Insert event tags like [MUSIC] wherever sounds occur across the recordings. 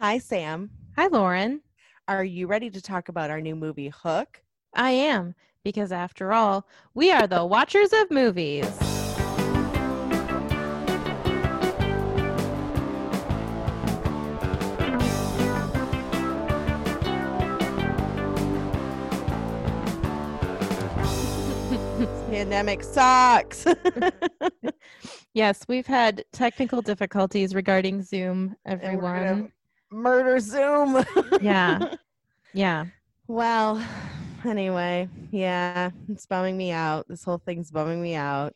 Hi, Sam. Hi, Lauren. Are you ready to talk about our new movie, Hook? I am, because after all, we are the watchers of movies. [LAUGHS] Pandemic sucks. [LAUGHS] yes, we've had technical difficulties regarding Zoom, everyone. Gonna Murder Zoom. [LAUGHS] Yeah. Yeah. well, anyway, yeah, it's bumming me out. This whole thing's bumming me out.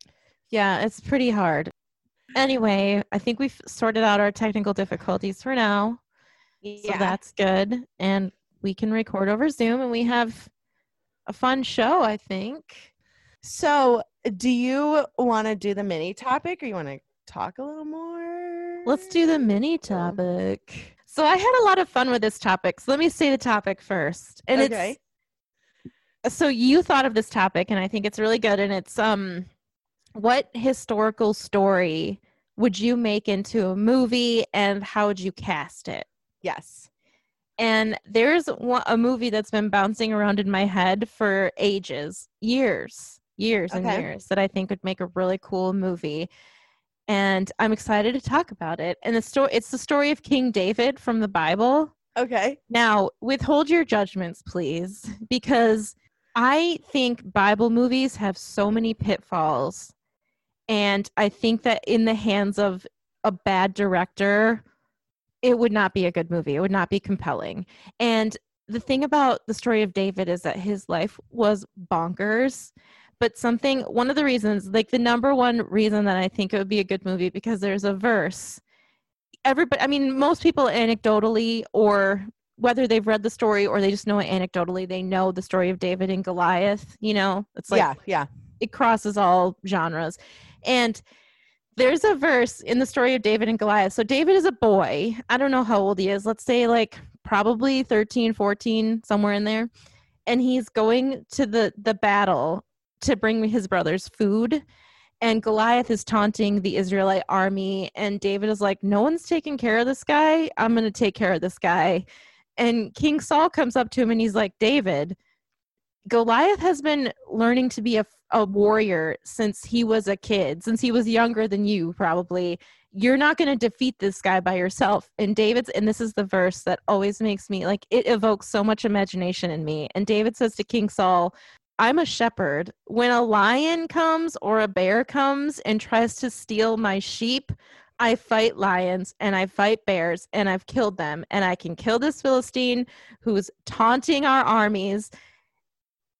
Yeah, it's pretty hard. Anyway, I think we've sorted out our technical difficulties for now. Yeah. So that's good. And we can record over Zoom and we have a fun show, I think. So, do you want to do the mini topic or you want to talk a little more? Let's do the mini topic. So I had a lot of fun with this topic. So let me say the topic first. And Okay. it's so you thought of this topic and I think it's really good and it's um what historical story would you make into a movie and how would you cast it? Yes. And there's one, a movie that's been bouncing around in my head for ages, years, years and Okay. years that I think would make a really cool movie. And I'm excited to talk about it. And the story it's the story of King David from the Bible. Okay. Now, withhold your judgments, please, because I think Bible movies have so many pitfalls. And I think that in the hands of a bad director, it would not be a good movie. It would not be compelling. And the thing about the story of David is that his life was bonkers. But something, one of the reasons, like the number one reason that I think it would be a good movie, because there's a verse. Everybody i mean most people anecdotally or whether they've read the story or they just know it anecdotally they know the story of david and goliath you know? It's like yeah. Yeah. it crosses all genres. And there's a verse in the story of david and goliath. So david is a boy. I don't know how old he is. Let's say like probably 13 14 somewhere in there. And he's going to the the battle to bring his brothers food and Goliath is taunting the Israelite army, and David is like, No one's taking care of this guy. I'm going to take care of this guy. And King Saul comes up to him and he's like, David, Goliath has been learning to be a, a warrior since he was a kid, since he was younger than you, probably. You're not going to defeat this guy by yourself. And David's, and this is the verse that always makes me like, it evokes so much imagination in me. And David says to King Saul, I'm a shepherd. When a lion comes or a bear comes and tries to steal my sheep, I fight lions and I fight bears and I've killed them. And I can kill this Philistine who's taunting our armies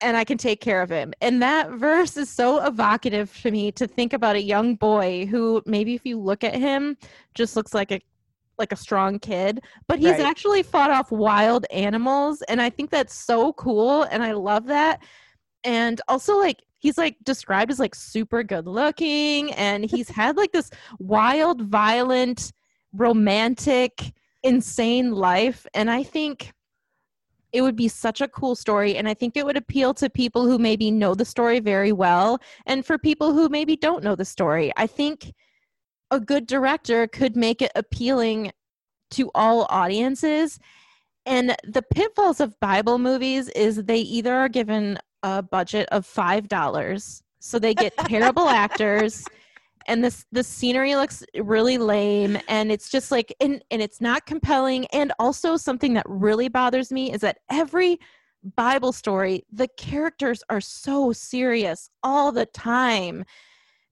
and I can take care of him. And that verse is so evocative to me to think about a young boy who maybe if you look at him just looks like a like a strong kid, but he's Right. actually fought off wild animals and I think that's so cool and I love that and also like he's like described as like super good looking and he's had like this wild violent romantic insane life and i think it would be such a cool story and i think it would appeal to people who maybe know the story very well and for people who maybe don't know the story. I think a good director could make it appealing to all audiences and the pitfalls of bible movies is they either are given a budget of five dollars. So they get terrible [LAUGHS] actors and this the scenery looks really lame and it's just like and, and it's not compelling. And also something that really bothers me is that every bible story the characters are so serious all the time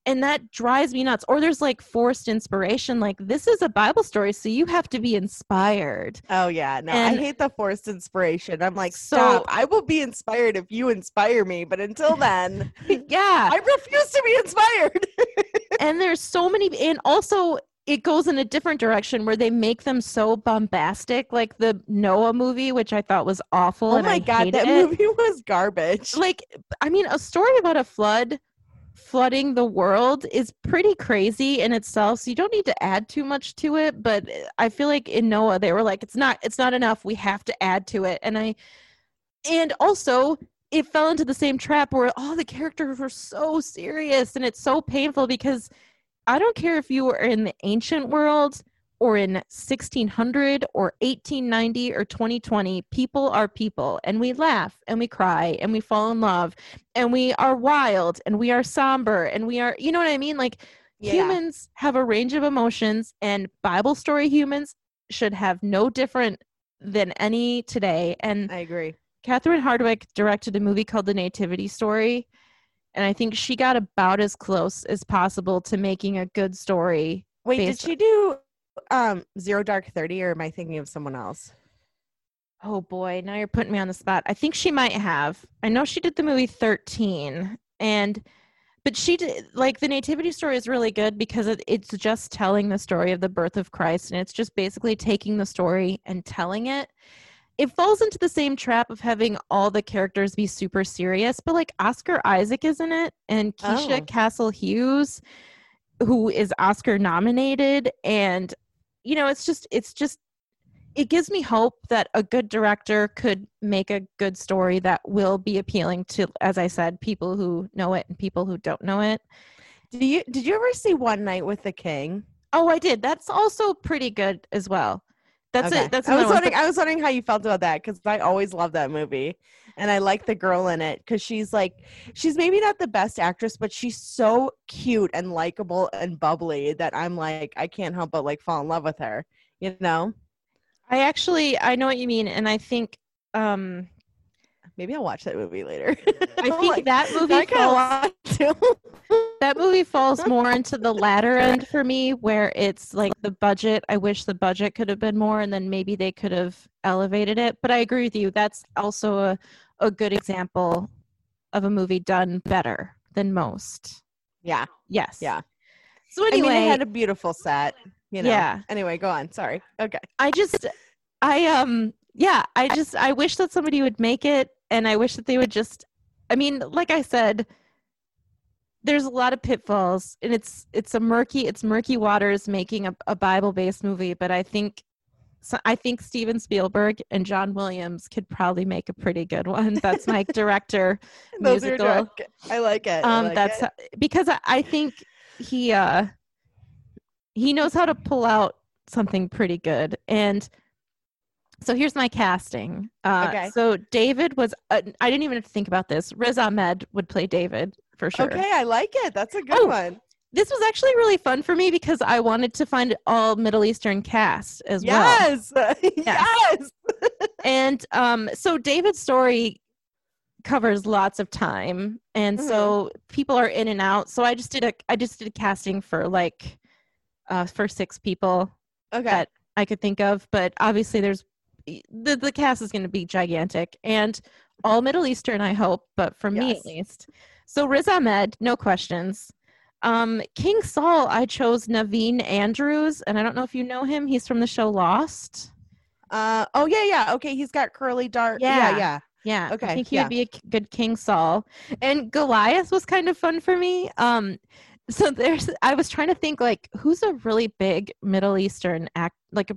and that drives me nuts or there's like forced inspiration like this is a bible story so you have to be inspired Oh yeah, no, And- I hate the forced inspiration. I'm like, So- stop. I will be inspired if you inspire me, but until then, [LAUGHS] yeah I refuse to be inspired. [LAUGHS] and there's so many and also it goes in a different direction where they make them so bombastic like the noah movie which i thought was awful oh my god, that it. movie [LAUGHS] was garbage. like i mean a story about a flood flooding the world is pretty crazy in itself so you don't need to add too much to it but eh, i feel like in noah they were like it's not it's not enough we have to add to it. And i and also it fell into the same trap where all the characters were so serious and it's so painful because I don't care if you were in the ancient world or in 1600 or 1890 or 2020, people are people and we laugh and we cry and we fall in love and we are wild and we are somber and we are, you know what I mean? Like Yeah. humans have a range of emotions and Bible story humans should have no different than any today. And I agree. Catherine Hardwicke directed a movie called The Nativity Story. And I think she got about as close as possible to making a good story. Wait, did she do um Zero Dark Thirty, or am I thinking of someone else? Oh boy, now you're putting me on the spot. I think she might have. I know she did the movie 13 and but she did like the nativity story is really good because it, it's just telling the story of the birth of Christ and it's just basically taking the story and telling it. It falls into the same trap of having all the characters be super serious, but like Oscar Isaac is in it and Keisha Oh. Castle Hughes who is Oscar nominated and you know it's just it's just it gives me hope that a good director could make a good story that will be appealing to as i said people who know it and people who don't know it. Do you did you ever see One Night with the King? oh i did. That's also pretty good as well that's Okay. it that's I was another one, wondering. I was wondering how you felt about that because I always love that movie, and I like the girl in it because she's like, she's maybe not the best actress, but she's so cute and likable and bubbly that I'm like, I can't help but like fall in love with her. You know? i actually i know what you mean and i think um Maybe I'll watch that movie later. i [LAUGHS] think that movie I falls, that movie falls more into the latter [LAUGHS] end for me where it's like the budget i wish the budget could have been more and then maybe they could have elevated it but i agree with you that's also a, a good example of a movie done better than most yeah. yes Yeah. so anyway mean, I, it had a beautiful set. You know. Yeah. Anyway, go on. Sorry. Okay. I just i um yeah i just i wish that somebody would make it and i wish that they would just i mean like i said there's a lot of pitfalls and it's it's a murky it's murky waters making a, a bible based movie but i think so i think steven spielberg and john williams could probably make a pretty good one that's my [LAUGHS] director Those musical. are direct. I like it. I um like that's it. because I, I think he uh he knows how to pull out something pretty good and so here's my casting uh Okay. so david was uh, i didn't even have to think about this riz ahmed would play david for sure Okay, I like it. That's a good Oh, one. this was actually really fun for me because i wanted to find all middle eastern cast as well Yes. [LAUGHS] yes. [LAUGHS] and um so david's story covers lots of time and Mhm. so people are in and out so i just did a i just did a casting for like uh for six people Okay. that i could think of but obviously there's the, the cast is going to be gigantic and all middle eastern i hope but for me at least so riz ahmed no questions um king saul i chose naveen andrews and i don't know if you know him he's from the show lost Uh oh yeah, yeah. Okay, he's got curly dark. Yeah, Yeah. yeah. Yeah, I think he yeah. would be a good King Saul. And Goliath was kind of fun for me. Um, so [LAUGHS] there's, I was trying to think like who's a really big Middle Eastern act, like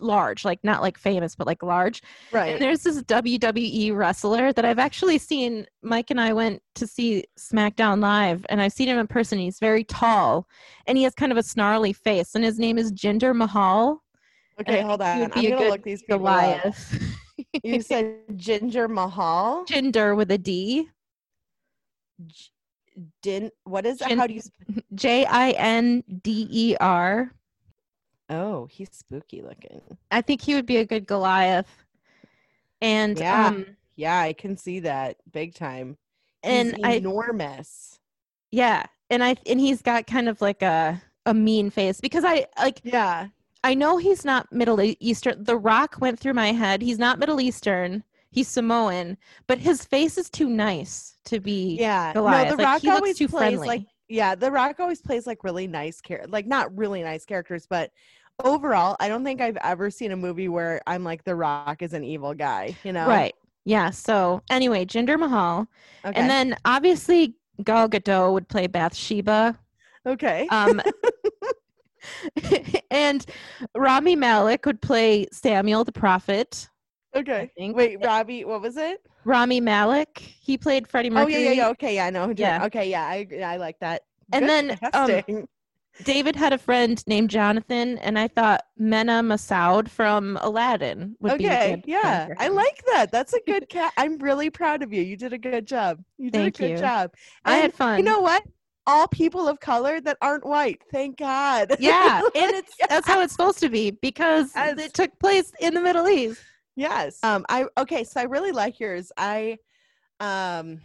large, like not like famous, but like large. Right. And there's this WWE wrestler that I've actually seen. Mike and I went to see SmackDown live, and I've seen him in person. He's very tall, and he has kind of a snarly face, and his name is Jinder Mahal. okay, hold on. I'm gonna look these people up. You said Ginger Mahal. [LAUGHS] Ginger with a D. J- Din. What is that? How do you? J I N D E R. Oh, he's spooky looking. I think he would be a good Goliath. And Yeah. um Yeah, I can see that big time. and he's I enormous. yeah, and I and he's got kind of like a a mean face because I like Yeah. I know he's not Middle Eastern. The Rock went through my head. He's not Middle Eastern. He's Samoan, but his face is too nice to be Yeah. Goliath. No, the Like, Rock he looks always too plays friendly. like yeah, the Rock always plays like really nice character, like not really nice characters, but overall, I don't think I've ever seen a movie where I'm like the Rock is an evil guy. You know? right. Yeah. So anyway, Jinder Mahal, Okay. and then obviously Gal Gadot would play Bathsheba. okay. Um, [LAUGHS] [LAUGHS] and Rami Malek would play Samuel the prophet. Okay. Wait, Robbie, what was it? Rami Malek, he played Freddie Oh Mercury. yeah, yeah, yeah. Okay, yeah, I know. Yeah. Okay, yeah, I I like that. And Good then, um. David had a friend named Jonathan, and I thought Mena Massoud from Aladdin would be a Okay, yeah, I like that. That's a good cat. I'm really proud of you. You did a good job. You did Thank a good you. job. I had And fun. You know what? All people of color that aren't white. Thank God. yeah, [LAUGHS] and it's that's how it's supposed to be because Yes. it took place in the Middle East. Yes. Um I okay, so I really like yours. I um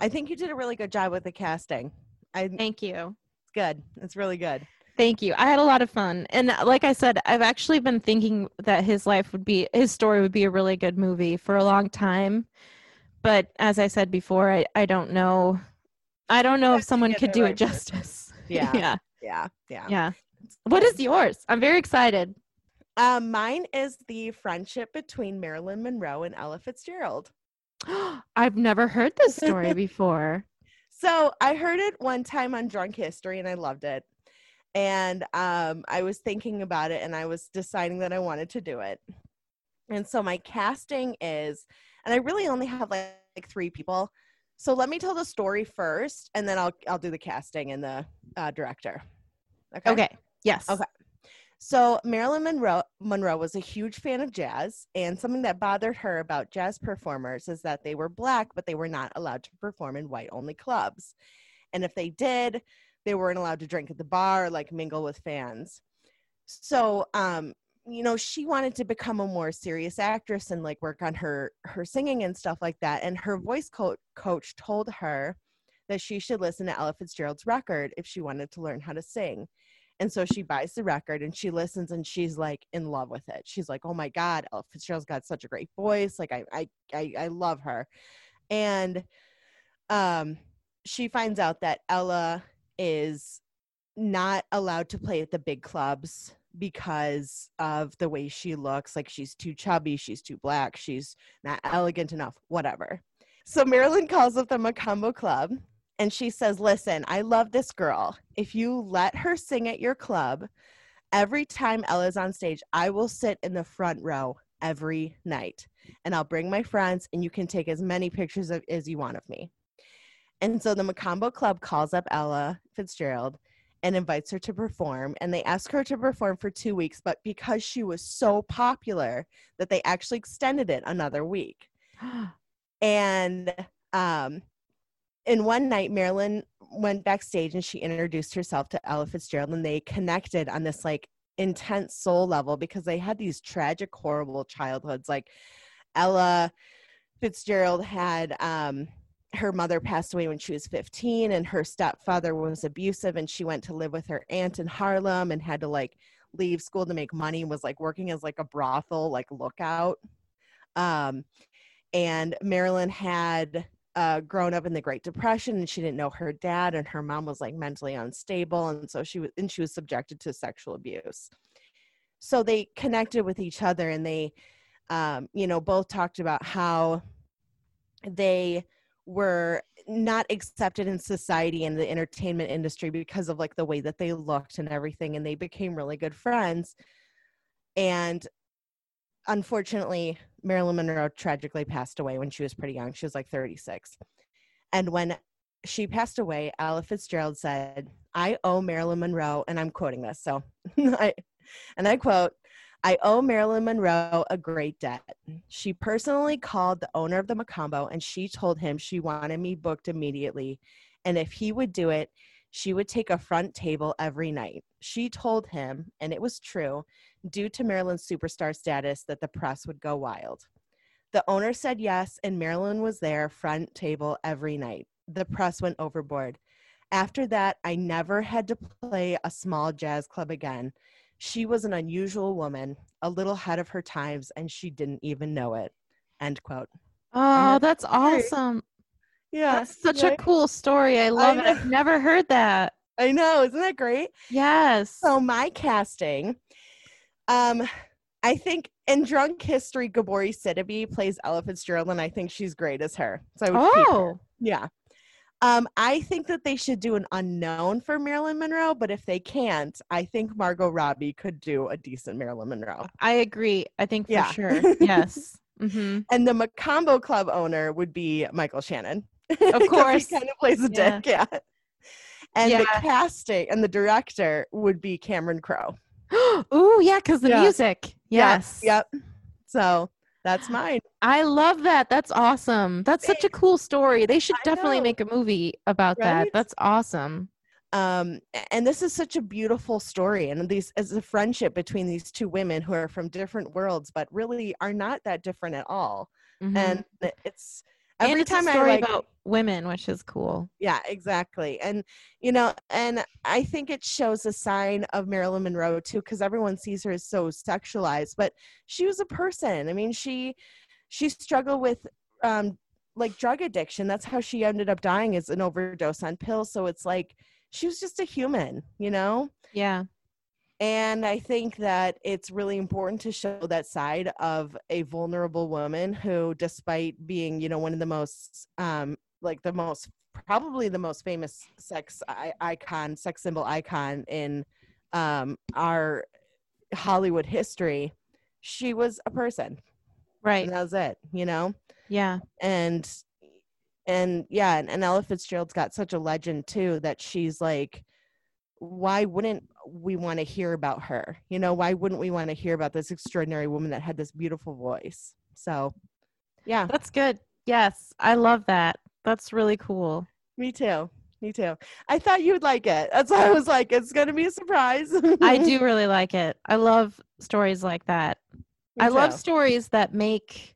I think you did a really good job with the casting. I Thank you. It's good. It's really good. Thank you. I had a lot of fun. And uh, like I said, I've actually been thinking that his life would be his story would be a really good movie for a long time. But as I said before, I, I don't know I don't know if someone could do right it justice. [LAUGHS] Yeah. yeah. Yeah. Yeah. Yeah. What is yours? I'm very excited. Um mine is the friendship between Marilyn Monroe and Ella Fitzgerald. [GASPS] I've never heard this story [LAUGHS] before. So I heard it one time on Drunk History and I loved it. And um, I was thinking about it and I was deciding that I wanted to do it. And so my casting is, and I really only have like, like three people. So let me tell the story first, and then I'll I'll do the casting and the uh, director. Okay. Yes. Okay. So Marilyn Monroe Monroe was a huge fan of jazz, and something that bothered her about jazz performers is that they were black, but they were not allowed to perform in white only clubs. And if they did, they weren't allowed to drink at the bar or like mingle with fans. So um, you know, she wanted to become a more serious actress and like work on her her singing and stuff like that. And her voice co- coach told her that she should listen to Ella Fitzgerald's record if she wanted to learn how to sing. And so she buys the record and she listens and she's like in love with it. She's like, "Oh my God, Ella Fitzgerald's got such a great voice! Like I, I, I, I love her." And um, she finds out that Ella is not allowed to play at the big clubs because of the way she looks. Like she's too chubby, she's too black, she's not elegant enough, whatever. So Marilyn calls up the Mocambo Club and she says, Listen, I love this girl. If you let her sing at your club, every time Ella's on stage, I will sit in the front row every night and I'll bring my friends and you can take as many pictures of, as you want of me. And so the Mocambo Club calls up Ella Fitzgerald and invites her to perform. And they ask her to perform for two weeks, but because she was so popular that they actually extended it another week. [GASPS] And um, in one night, Marilyn went backstage and she introduced herself to Ella Fitzgerald, and they connected on this like intense soul level because they had these tragic, horrible childhoods. Like Ella Fitzgerald had um, her mother passed away when she was 15, and her stepfather was abusive, and she went to live with her aunt in Harlem and had to like leave school to make money was like working as like a brothel like lookout. Um, and Marilyn had uh, grown up in the Great Depression and she didn't know her dad and her mom was like mentally unstable and so she was and she was subjected to sexual abuse. So they connected with each other and they um, you know both talked about how they were not accepted in society and the entertainment industry because of like the way that they looked and everything and they became really good friends and unfortunately marilyn monroe tragically passed away when she was pretty young she was like 36 and when she passed away ella fitzgerald said i owe marilyn monroe and i'm quoting this so [LAUGHS] i and i quote I owe Marilyn Monroe a great debt. She personally called the owner of the Mocambo and she told him she wanted me booked immediately. And if he would do it, she would take a front table every night. She told him, and it was true, due to Marilyn's superstar status, that the press would go wild. The owner said yes, and Marilyn was there, front table every night. The press went overboard. After that, I never had to play a small jazz club again. She was an unusual woman, a little ahead of her times, and she didn't even know it. End quote. Oh, that's awesome. Yeah. That's such right? a cool story. I love it. I've never heard that. I know, isn't that great? Yes. So my casting, um, I think in Drunk History, Gabourey Sidibe plays Ella Fitzgerald, and I think she's great as her. So I would keep oh, Yeah. Um, I think that they should do an unknown for Marilyn Monroe, but if they can't, I think Margot Robbie could do a decent Marilyn Monroe. I agree. I think for Yeah. sure. [LAUGHS] Yes. hmm And the Mocambo Club owner would be Michael Shannon. Of [LAUGHS] course. he kind of plays a Yeah. dick, yeah. and the casting and the director would be Cameron Crowe. [GASPS] Ooh, yeah, because the Yeah. music. Yes. Yep. So that's mine. I love that. That's awesome. That's such a cool story. They should I definitely know. make a movie about that. That's awesome. um and this is such a beautiful story and these as a friendship between these two women who are from different worlds but really are not that different at all Mhm. and it's And every it's time a i story like about women, which is cool. yeah exactly and you know and i think it shows a sign of marilyn monroe too because everyone sees her as so sexualized but she was a person i mean she she struggled with um like drug addiction that's how she ended up dying is an overdose on pills so it's like she was just a human you know Yeah. And I think that it's really important to show that side of a vulnerable woman who, despite being, you know, one of the most, um, like the most, probably the most famous sex I- icon, sex symbol icon in um, our Hollywood history, she was a person. Right. And that was it, you know? Yeah. and and yeah and, and ella fitzgerald's got such a legend too that she's like why wouldn't we want to hear about her you know why wouldn't we want to hear about this extraordinary woman that had this beautiful voice so yeah That's good. Yes. I love that. That's really cool. me too me too i thought you'd like it that's why i was like it's gonna be a surprise I do [LAUGHS] really like it. I love stories like that. Me I love stories that make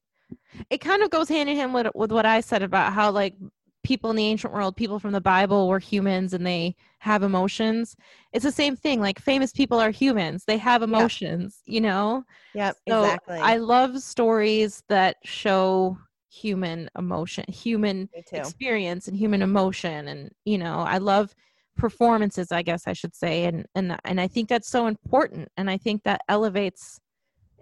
it kind of goes hand in hand with, with what I said about how like people in the ancient world, people from the Bible were humans and they have emotions. It's the same thing. Like famous people are humans. They have emotions, you know? yep So exactly I love stories that show human emotion, human experience and human emotion and you know, I love performances, I guess I should say and and and I think that's so important and I think that elevates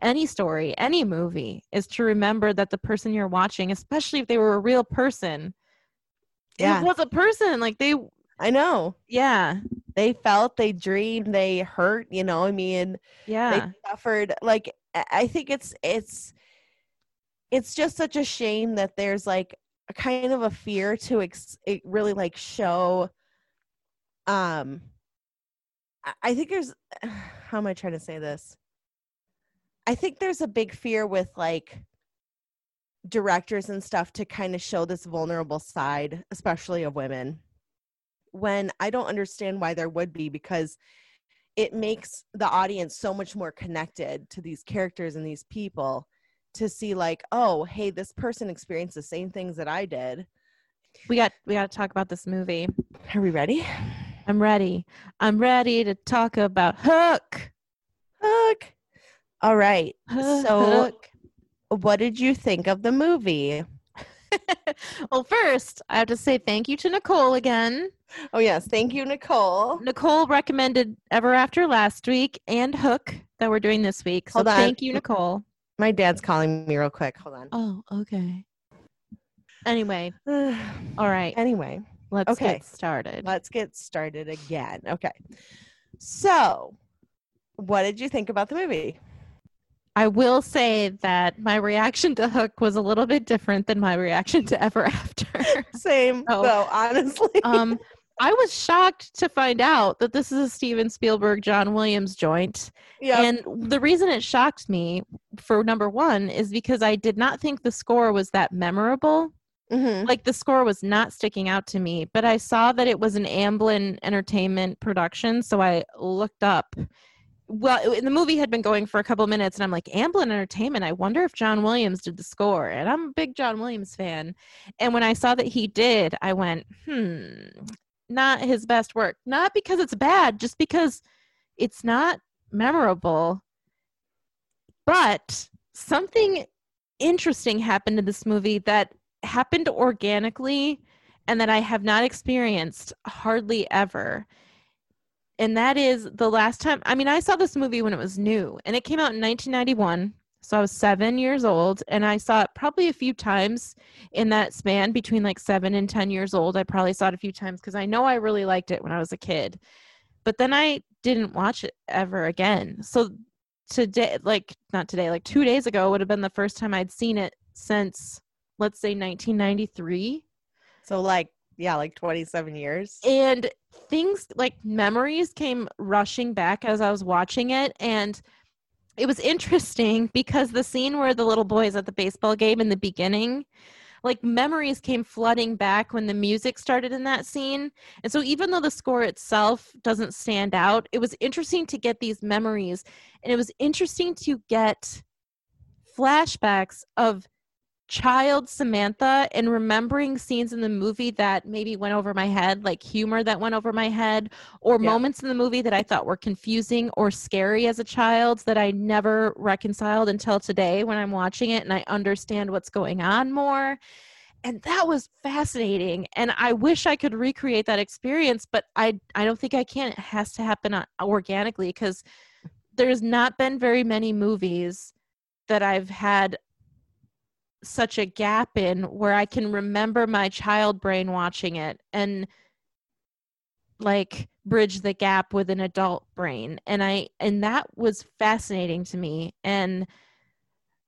any story, any movie is to remember that the person you're watching, especially if they were a real person, Yeah. it was a person like they i know yeah, they felt they dreamed they hurt you know i mean yeah. they suffered like I- think it's it's it's just such a shame that there's like a kind of a fear to ex- it really like show um i think there's [SIGHS] how am i trying to say this i think there's a big fear with like directors and stuff to kind of show this vulnerable side especially of women when i don't understand why there would be because it makes the audience so much more connected to these characters and these people to see like oh hey this person experienced the same things that i did we got we got to talk about this movie. are we ready I'm ready. I'm ready to talk about Hook. Hook. all right Hook. So- what did you think of the movie [LAUGHS] well, first, I have to say thank you to Nicole again. oh yes thank you nicole Nicole recommended Ever After last week and Hook that we're doing this week. So Hold on. thank you, Nicole. my dad's calling me real quick hold on Oh, okay. Anyway, [SIGHS] all right. anyway Let's okay. get started. let's get started again okay so what did you think about the movie I will say that my reaction to Hook was a little bit different than my reaction to Ever After. [LAUGHS] same Oh. though honestly um, [LAUGHS] I was shocked to find out that this is a Steven Spielberg, John Williams joint. yeah And the reason it shocked me, for number one, is because I did not think the score was that memorable. Mhm. Like the score was not sticking out to me, but I saw that it was an Amblin Entertainment production, so I looked up. Well, the movie had been going for a couple minutes, and I'm like, Amblin Entertainment. I wonder if John Williams did the score, and I'm a big John Williams fan. And when I saw that he did, I went, hmm, not his best work. Not because it's bad, just because it's not memorable. But something interesting happened in this movie that happened organically and that I have not experienced hardly ever. And that is the last time, I mean, I saw this movie when it was new and it came out in 1991. So I was seven years old and I saw it probably a few times in that span between like seven and 10 years old. I probably saw it a few times because I know I really liked it when I was a kid. But then I didn't watch it ever again. So today, like not today, like two days ago would have been the first time I'd seen it since, let's say, 1993. So like yeah, like 27 years. and things like memories came rushing back as I was watching it and it was interesting [LAUGHS] because the scene where the little boys at the baseball game in the beginning like memories came flooding back when the music started in that scene and so even though the score itself doesn't stand out it was interesting to get these memories and it was interesting to get flashbacks of child Samantha and remembering scenes in the movie that maybe went over my head, like humor that went over my head, or Yeah. moments in the movie that I thought were confusing or scary as a child that I never reconciled until today when I'm watching it and I understand what's going on more. And that was fascinating. And I wish I could recreate that experience, but I I don't think I can. It has to happen uh, organically because there's not been very many movies that I've had such a gap in where I can remember my child brain watching it and like bridge the gap with an adult brain. And I and that was fascinating to me. And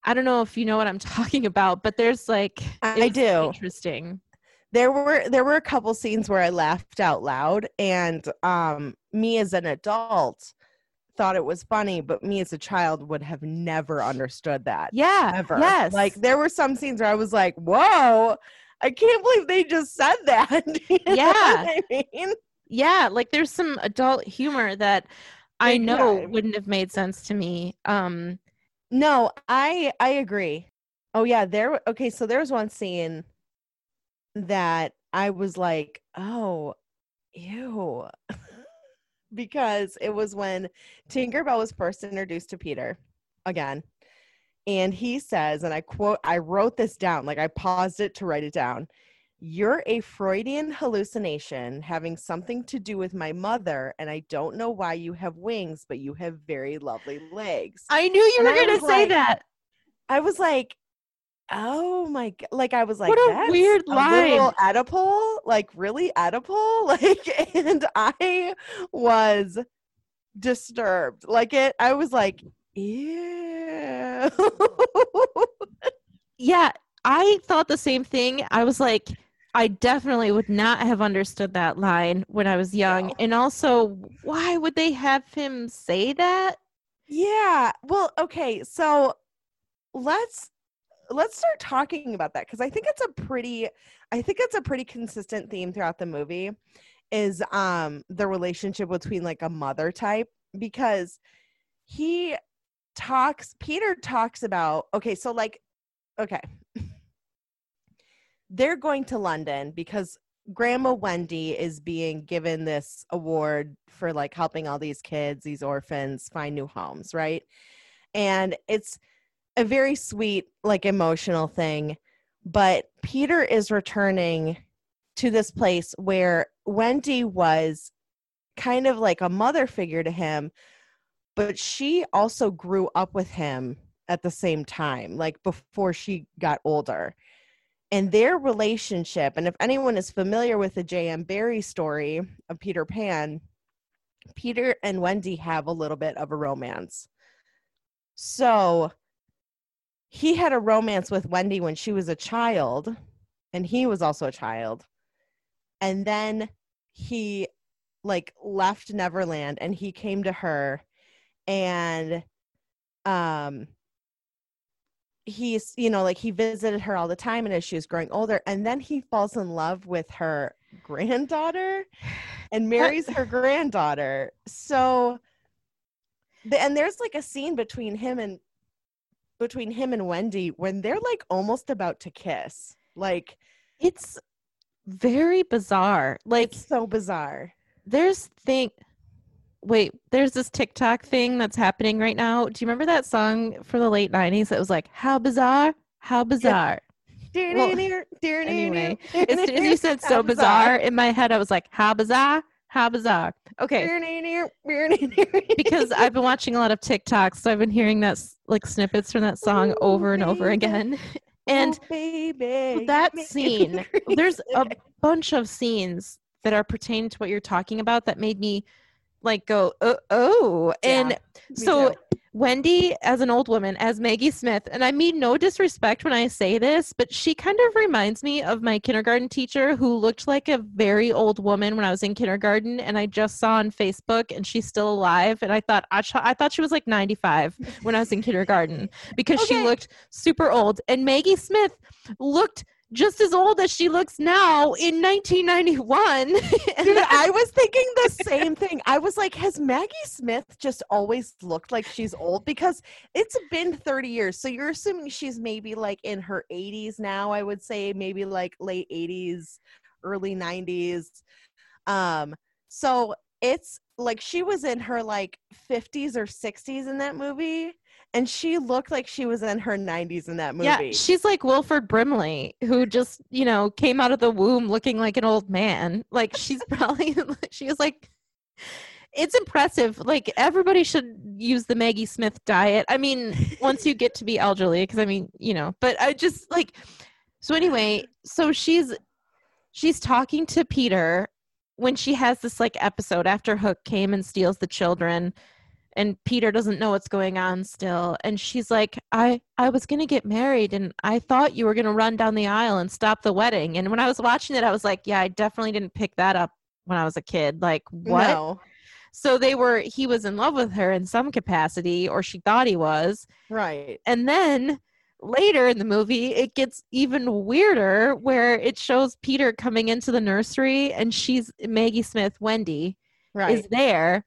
I don't know if you know what I'm [LAUGHS] talking about but there's like I do. interesting. There were there were a couple scenes where I laughed out loud and um me as an adult thought it was funny but me as a child would have never understood that. Yeah ever yes. like there were some scenes where I was like whoa I can't believe they just said that. [LAUGHS] You Yeah. I mean? Yeah like there's some adult humor that I know wouldn't have made sense to me um no I I agree. Oh yeah there okay so there was one scene that I was like oh ew [LAUGHS] because it was when Tinkerbell was first introduced to Peter again. And he says, and I quote, I wrote this down, like I paused it to write it down. You're a Freudian hallucination having something to do with my mother, and I don't know why you have wings, but you have very lovely legs. I, knew you And were going to say like, that I was like, oh my god, like I was like, What a "That's weird a line." Oedipal, like really Oedipal, [LAUGHS] like, and I was disturbed. Like it, I was like, ew. Yeah, I thought the same thing. I was like, I definitely would not have understood that line when I was young. No. And also, why would they have him say that? yeah. Well, okay, so let's let's start talking about that because I think it's a pretty I think it's a pretty consistent theme throughout the movie is um the relationship between like a mother type because he talks Peter talks about okay so like okay. [LAUGHS] They're going to London because grandma Wendy is being given this award for like helping all these kids these orphans find new homes right? And it's a very sweet like emotional thing but Peter is returning to this place where Wendy was kind of like a mother figure to him, but she also grew up with him at the same time, like before she got older. And their relationship, and if anyone is familiar with the J.M. Barrie story of Peter Pan, Peter and Wendy have a little bit of a romance. So he had a romance with Wendy when she was a child, and he was also a child. And then he like left Neverland and he came to her and um he's you know like he visited her all the time and as she was growing older and then he falls in love with her granddaughter and marries her granddaughter so and there's like a scene between him and between him and Wendy when they're like almost about to kiss like It's very bizarre. Like, it's so bizarre there's thing. Wait, there's this TikTok thing that's happening right now. Do you remember that song for the late 90s that was like, How bizarre? How bizarre? Well, anyway, As soon as you said so bizarre, in my head, I was like, How bizarre? How bizarre? Okay. [LAUGHS] because I've been watching a lot of TikToks, so I've been hearing that like snippets from that song Ooh, over and over baby. again. [LAUGHS] And Oh, baby, that you make me scene, [LAUGHS] there's a bunch of scenes that are pertaining to what you're talking about that made me like go, oh, oh. Yeah, and so too. Wendy as an old woman, as Maggie Smith, and I mean no disrespect when I say this, but she kind of reminds me of my kindergarten teacher who looked like a very old woman when I was in kindergarten, and I just saw on Facebook, and she's still alive, and I thought I, I thought she was like 95 when I was in kindergarten [LAUGHS] because okay. she looked super old, and Maggie Smith looked just as old as she looks now in 1991. [LAUGHS] Dude, I was thinking the same thing. I was like, has Maggie Smith just always looked like she's old? Because it's been 30 years. So you're assuming she's maybe like in her 80s now, I would say, maybe like late 80s, early 90s. Um, so it's like she was in her like 50s or 60s in that movie and she looked like she was in her 90s in that movie. Yeah, she's like Wilford Brimley, who just, you know, came out of the womb looking like an old man. Like she's [LAUGHS] probably, she was like, it's impressive. Like everybody should use the Maggie Smith diet. I mean, once you get to be elderly, because I mean, you know, but I just like, so anyway, so she's, she's talking to Peter when she has this like episode after Hook came and steals the children and Peter doesn't know what's going on still. And she's like I I was going to get married and I thought you were going to run down the aisle and stop the wedding. And when I was watching it I was like yeah I definitely didn't pick that up when I was a kid. Like what? No. so they were he was in love with her in some capacity or she thought he was. Right. And then later in the movie it gets even weirder where it shows Peter coming into the nursery and she's Maggie Smith Wendy right. is there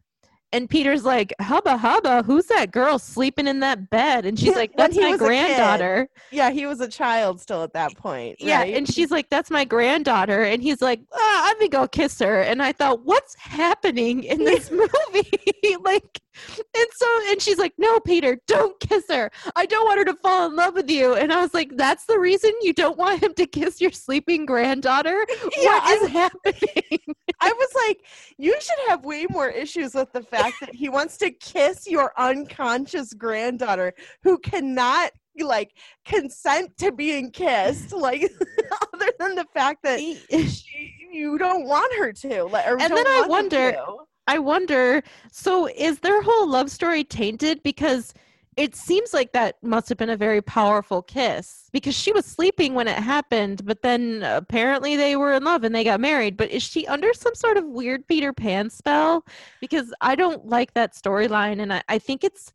and Peter's like, hubba hubba, who's that girl sleeping in that bed? And she's [LAUGHS] like, that's my granddaughter. Yeah, he was a child still at that point. Yeah, right? and she's like, that's my granddaughter. And he's like, ah, I think I'll kiss her. And I thought, what's happening in [LAUGHS] this movie? [LAUGHS] like, and so, and she's like, no, Peter, don't kiss her. I don't want her to fall in love with you. And I was like, that's the reason you don't want him to kiss your sleeping granddaughter? Yeah, what is I, happening? I was like, you should have way more issues with the fact that he wants to kiss your unconscious granddaughter who cannot like consent to being kissed like [LAUGHS] other than the fact that she, you don't want her to like, and then i wonder i wonder so is their whole love story tainted? Because it seems like that must have been a very powerful kiss because she was sleeping when it happened, but then apparently they were in love and they got married. But is she under some sort of weird Peter Pan spell? Because I don't like that storyline, and I, I think it's.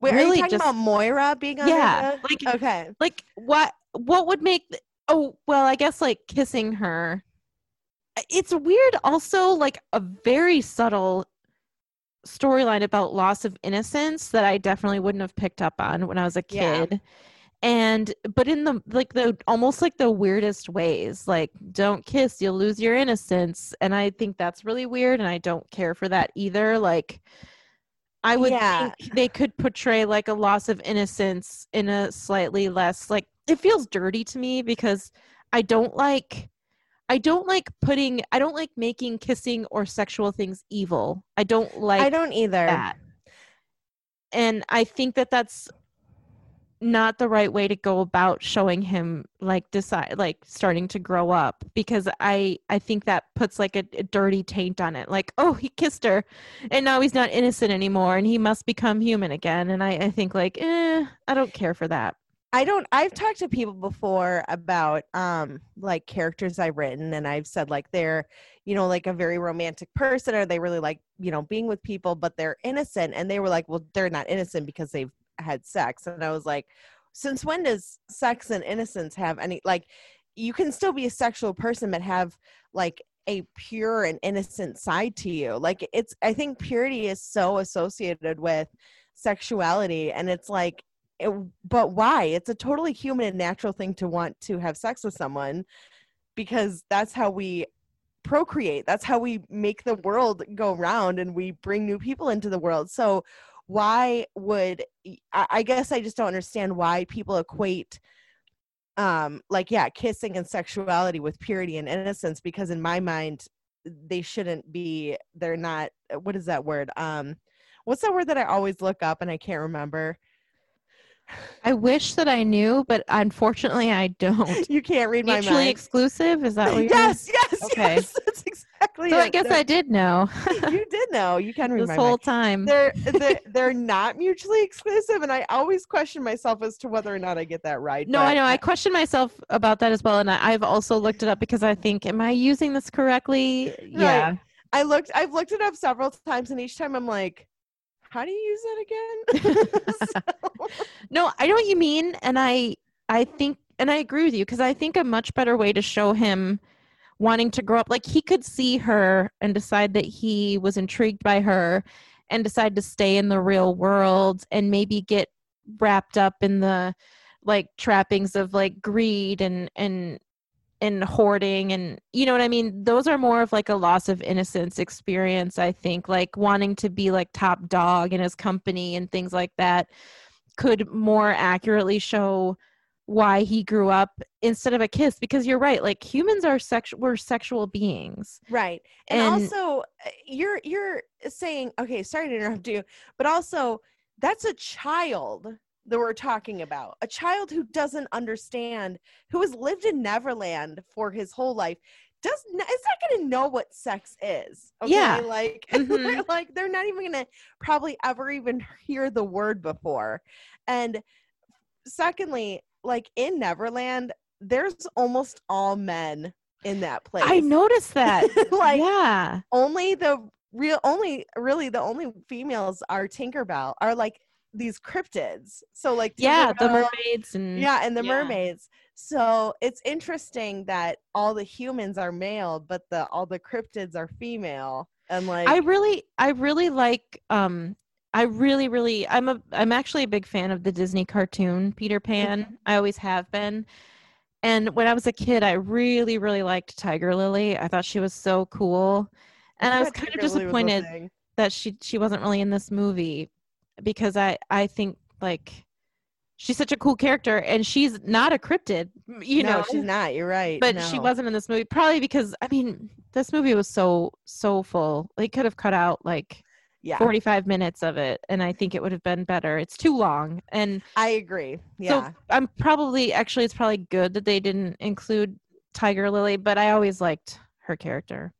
Wait, really are you talking just, about Moira being on Yeah, like okay, like what? What would make? Oh, well, I guess like kissing her. It's weird. Also, like a very subtle storyline about loss of innocence that I definitely wouldn't have picked up on when I was a kid. Yeah. And but in the like the almost like the weirdest ways, like don't kiss, you'll lose your innocence. And I think that's really weird and I don't care for that either. Like I would yeah. think they could portray like a loss of innocence in a slightly less like it feels dirty to me because I don't like I don't like putting I don't like making kissing or sexual things evil. I don't like I don't either. That. And I think that that's not the right way to go about showing him like decide like starting to grow up because i i think that puts like a, a, dirty taint on it like oh he kissed her and now he's not innocent anymore and he must become human again and i, I think like eh, i don't care for that I don't I've talked to people before about um like characters I've written and I've said like they're you know like a very romantic person or they really like you know being with people but they're innocent and they were like well they're not innocent because they've had sex and I was like since when does sex and innocence have any like you can still be a sexual person but have like a pure and innocent side to you like it's I think purity is so associated with sexuality and it's like it, but why? It's a totally human and natural thing to want to have sex with someone because that's how we procreate. That's how we make the world go round and we bring new people into the world. So why would I guess I just don't understand why people equate um like yeah, kissing and sexuality with purity and innocence because in my mind they shouldn't be they're not what is that word? Um what's that word that I always look up and I can't remember? I wish that I knew, but unfortunately, I don't. You can't read my Mutually mind. exclusive? Is that what you're yes, yes, Okay. yes. [LAUGHS] That's exactly So it. I guess They're- I did know [LAUGHS] you did know. You can read this whole mind. time. They're, [LAUGHS] they're they're not mutually exclusive, and I always question myself as to whether or not I get that right. No, I know. I question myself about that as well, and I, I've also looked it up because I think, am I using this correctly? Yeah. I looked. I've looked it up several times, and each time I'm like, "How do you use that again?" [LAUGHS] [LAUGHS] So- No, I know what you mean, and I, I think, and I agree with you because I think a much better way to show him wanting to grow up, like he could see her and decide that he was intrigued by her, and decide to stay in the real world and maybe get wrapped up in the like trappings of like greed and and and hoarding and you know what i mean? Those are more of like a loss of innocence experience i think like wanting to be like top dog in his company and things like that could more accurately show why he grew up instead of a kiss because you're right like humans are sexual we're sexual beings. Right, and, And- also uh, you're you're saying, okay, sorry to interrupt you, but also that's a child that we're talking about, a child who doesn't understand, who has lived in Neverland for his whole life. Does n- is not going to know what sex is. Okay? Yeah. like [LAUGHS] Mhm. like they're not even going to probably ever even [LAUGHS] hear the word before. And secondly, like in Neverland, there's almost all men in that place. i noticed that [LAUGHS] like yeah only the real only really the only females are Tinkerbell are like these cryptids. So like yeah the mermaids and yeah, and the yeah. mermaids. So it's interesting that all the humans are male, but the all the cryptids are female. And like I really I really like um I really really I'm a I'm actually a big fan of the Disney cartoon Peter Pan. I always have been. And when I was a kid, I really really liked Tiger Lily. I thought she was so cool. And I was forgot kind of Tinker Lily was a disappointed that she she wasn't really in this movie because I I think like she's such a cool character and she's not a cryptid, you no, know. she's not. You're right. but she wasn't in this movie probably because I mean, this movie was so so full. They could have cut out like Yeah, 45 minutes of it and i think it would have been better it's too long and I agree. Yeah, so i'm probably actually it's probably good that they didn't include tiger lily but i always liked her character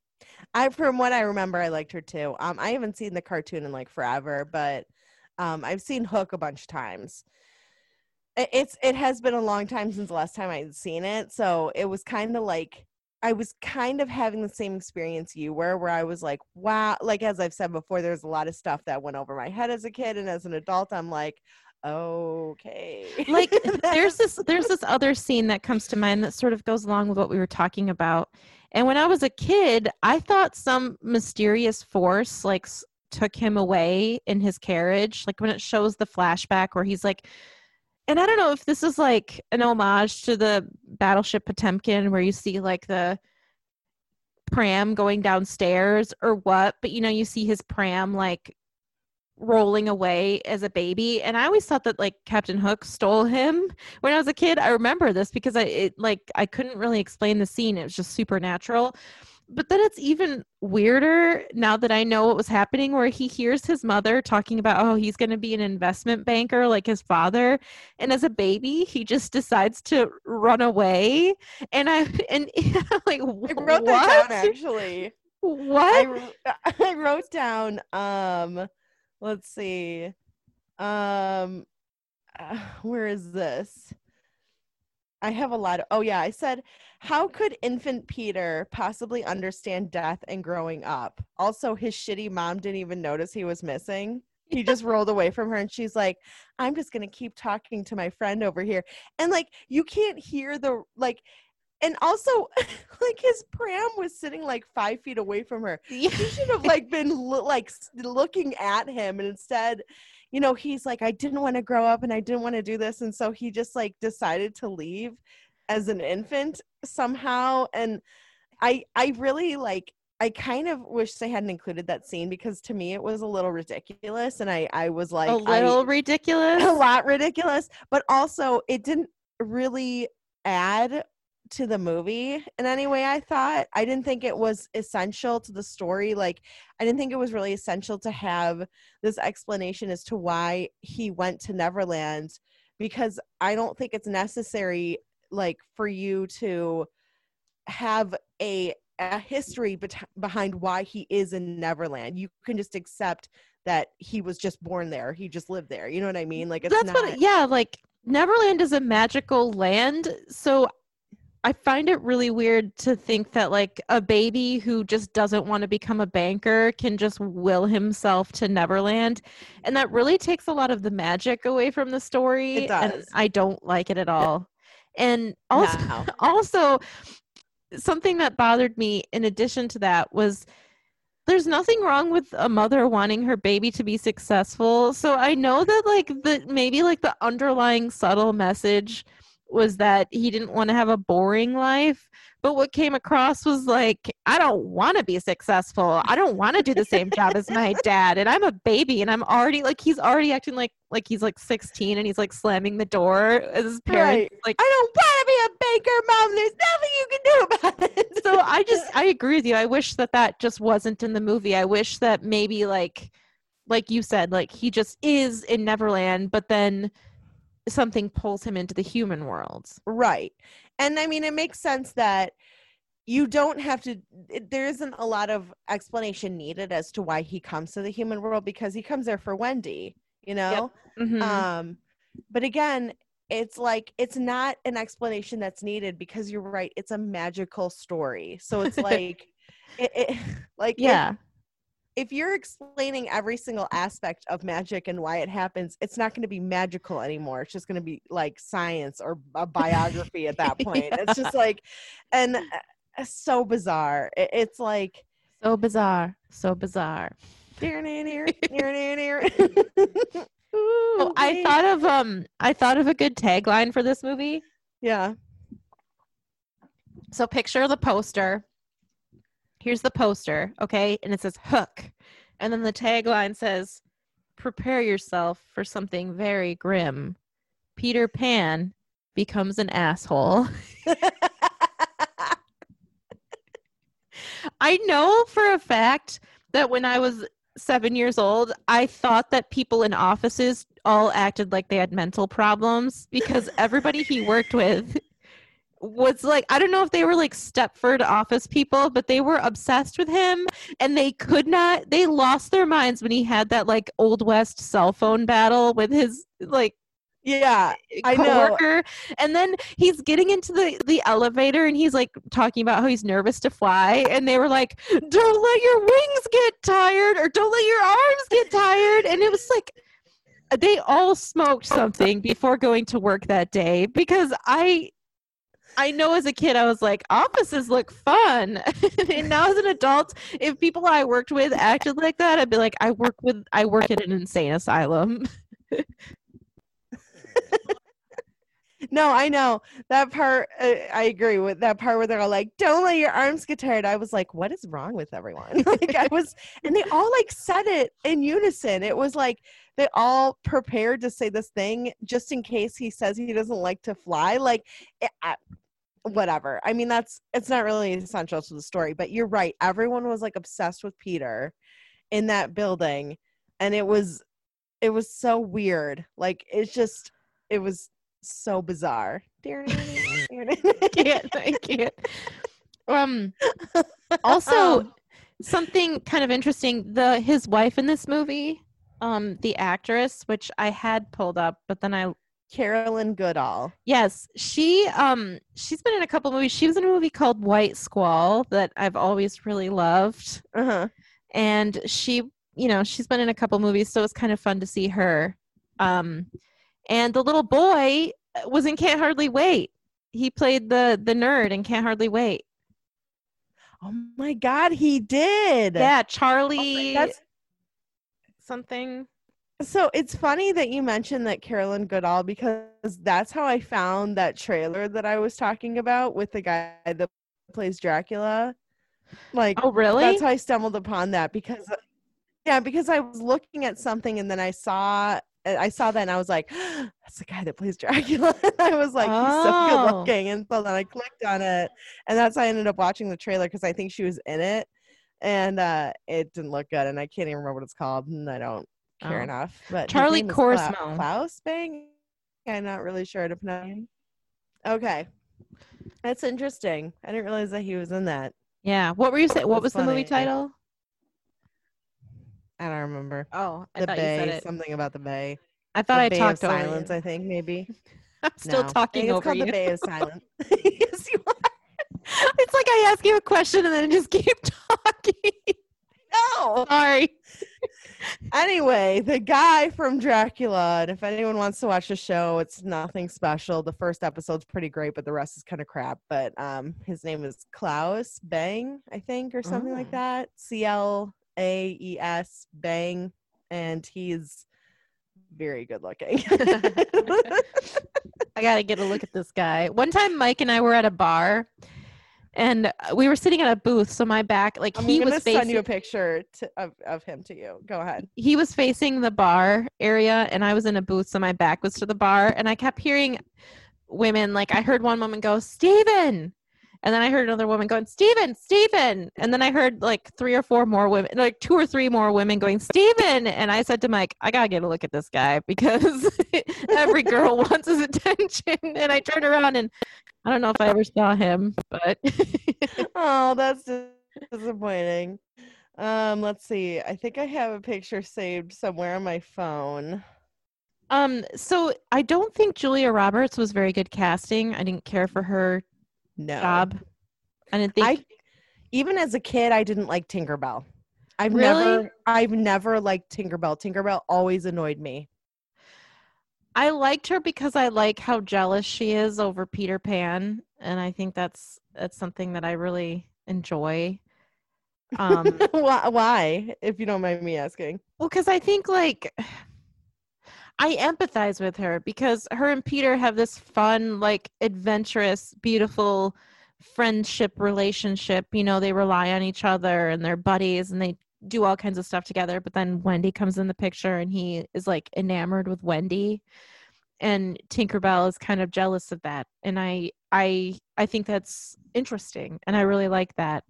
I from what I remember, I liked her too. Um, I haven't seen the cartoon in like forever, but um, I've seen Hook a bunch of times. It, it's it has been a long time since the last time I'd seen it, so it was kind of like I was kind of having the same experience you were, where I was like, wow, like as I've said before, there's a lot of stuff that went over my head as a kid, and as an adult, I'm like, okay, like [LAUGHS] there's this there's this other scene that comes to mind that sort of goes along with what we were talking about. And when i was a kid i thought some mysterious force like took him away in his carriage like when it shows the flashback where he's like and i don't know if this is like an homage to the battleship potemkin where you see like the pram going downstairs or what but you know you see his pram like rolling away as a baby. And i always thought that like captain hook stole him [LAUGHS] when i was a kid. I remember this because i it like i couldn't really explain the scene. It was just supernatural but then it's even weirder now that i know what was happening where he hears his mother talking about oh he's going to be an investment banker like his father. And as a baby he just decides to run away. And i [LAUGHS] and [LAUGHS] like I wrote that down actually. [LAUGHS] what? I, I wrote down um let's see. Um uh, [SIGHS] where is this i have a lot of oh yeah i said how could infant peter possibly understand death and growing up? Also his shitty mom didn't even notice he was missing. He just rolled away from her and she's like i'm just going to keep talking to my friend over here. And like you can't hear the like and also [LAUGHS] like his pram was sitting like five feet away from her. Yeah. he should have like been lo- like looking at him and instead you know he's like i didn't want to grow up and i didn't want to do this and so he just like decided to leave as an infant somehow and i i really like i kind of wish they hadn't included that scene because to me it was a little ridiculous and i i was like a little ridiculous? A lot ridiculous, but also it didn't really add to the movie in any way I thought. I didn't think it was essential to the story. Like I didn't think it was really essential to have this explanation as to why he went to Neverland because I don't think it's necessary like for you to have a a history bet- behind why he is in Neverland. You can just accept that he was just born there. He just lived there. You know what I mean? Like it's That's not what. Yeah, like Neverland is a magical land, so I find it really weird to think that like a baby who just doesn't want to become a banker can just will himself to Neverland, and that really takes a lot of the magic away from the story. It And does. I don't like it at all. And also, No. [LAUGHS] also something that bothered me in addition to that was there's nothing wrong with a mother wanting her baby to be successful so i know that like the maybe like the underlying subtle message was that he didn't want to have a boring life but what came across was like i don't want to be successful i don't want to do the same job as my [LAUGHS] dad and i'm a baby and i'm already like he's already acting like like he's like 16 and he's like slamming the door as his parents Right. like I don't want to be a baker, mom. There's nothing you can do about it. so I [LAUGHS] just I agree with you. I wish that that just wasn't in the movie. I wish that maybe like like you said like he just is in Neverland but then something pulls him into the human world. Right. And I mean, it makes sense that you don't have to, it, there isn't a lot of explanation needed as to why he comes to the human world because he comes there for Wendy, you know? Mhm. Um, but again, it's like, it's not an explanation that's needed because you're right. It's a magical story. So it's [LAUGHS] like, it, it, [LAUGHS] like, yeah. If you're explaining every single aspect of magic and why it happens, it's not going to be magical anymore. It's just going to be like science or a [LAUGHS] biography at that point. It's just like, and uh, so bizarre. It, it's like, So bizarre. So bizarre. [LAUGHS] Oh, I thought of um I thought of a good tagline for this movie. yeah. So picture the poster. Here's the poster, okay? And it says hook. And then the tagline says prepare yourself for something very grim. Peter Pan becomes an asshole. [LAUGHS] I know for a fact that when I was seven years old, I thought that people in offices all acted like they had mental problems because everybody he worked with was like, I don't know if they were like Stepford office people, but they were obsessed with him and they could not, they lost their minds when he had that like Old West cell phone battle with his like yeah. I know. coworker and then he's getting into the the elevator and he's like talking about how he's nervous to fly and they were like don't let your wings get tired or don't let your arms get tired and it was like they all smoked something before going to work that day because i I know as a kid I was like offices look fun [LAUGHS] and now as an adult if people I worked with acted like that I'd be like I work with I work at an insane asylum [LAUGHS] No, I know that part. Uh, I agree with that part where they're all like, "Don't let your arms get tired." I was like, "What is wrong with everyone?" [LAUGHS] like I was, and they all like said it in unison. It was like they all prepared to say this thing just in case he says he doesn't like to fly. Like, it, I, whatever. I mean, that's it's not really essential to the story, but you're right. Everyone was like obsessed with Peter in that building, and it was it was so weird. Like it's just it was so bizarre. [LAUGHS] can't. I can't. Um. [LAUGHS] Also, Um, something kind of interesting. The his wife in this movie, um, the actress, which I had pulled up, but then I Caroline Goodall. yes, she um she's been in a couple movies. She was in a movie called White Squall that I've always really loved, Uh huh. and she you know she's been in a couple movies, so it's kind of fun to see her. Um, and the little boy was in Can't Hardly Wait. He played the the nerd in Can't Hardly Wait. Oh my God, he did. Yeah, Charlie. That's something. So. It's funny that you mentioned that Caroline Goodall because that's how I found that trailer that I was talking about with the guy that plays Dracula. Like, Oh, really? that's how I stumbled upon that because, yeah, because I was looking at something and then I saw. I saw that and I was like, [GASPS] "That's the guy that plays [LAUGHS] Dracula." And I was like, "He's so Oh. good looking." And so then I clicked on it, and that's how I ended up watching the trailer because I think she was in it, and uh, it didn't look good, and I can't even remember what it's called, and I don't care Oh. enough. But Charlie name Cla- Korsmo. Claes Bang. I'm not really sure to pronounce. Okay, that's interesting. I didn't realize that he was in that. Yeah. What were you saying? What was That's the movie title? I don't remember. Oh, I the thought you said Bay, it. something about the Bay. I thought the I Bay talked of over Silence. you. I think maybe. [LAUGHS] I'm still No. I talking think it's over called you. the Bay of [LAUGHS] Silence. [LAUGHS] yes, you are. it's like I ask you a question and then I just keep talking. No. Sorry. Anyway, the guy from Dracula, and if anyone wants to watch the show, it's nothing special. The first episode's pretty great, but the rest is kind of crap. But um, his name is Claes Bang, I think, or something like Oh. that. C L A E S Bang, and he's very good looking. [LAUGHS] [LAUGHS] I got to get a look at this guy. One time, Mike and I were at a bar and uh, we were sitting at a booth. So my back, like I'm he was send facing, you a picture to, of of him to you. Go ahead. he was facing the bar area and I was in a booth. So my back was to the bar and I kept hearing women, like I heard one woman go, Steven. And then I heard another woman going, Steven, Steven. And then I heard like three or four more women, like two or three more women going, Steven. And I said to Mike, I got to get a look at this guy [LAUGHS] because [LAUGHS] every girl [LAUGHS] wants his attention. And I turned around and I don't know if I ever saw him, but Oh, that's disappointing. Um, let's see. I think I have a picture saved somewhere on my phone. um, so I don't think Julia Roberts was very good casting. I didn't care for her No. job. I didn't think I even as a kid I didn't like Tinkerbell. I've Really? never I've never liked Tinkerbell. Tinkerbell always annoyed me. I liked her because I like how jealous she is over Peter Pan, and I think that's that's something that I really enjoy. Um, [LAUGHS] why, why, if you don't mind me asking? well, because I think like I empathize with her because her and Peter have this fun, like adventurous, beautiful friendship relationship. You know, they rely on each other and they're buddies and they do all kinds of stuff together. But then Wendy comes in the picture and he is like enamored with Wendy. And Tinkerbell is kind of jealous of that. And I I I think that's interesting and I really like that.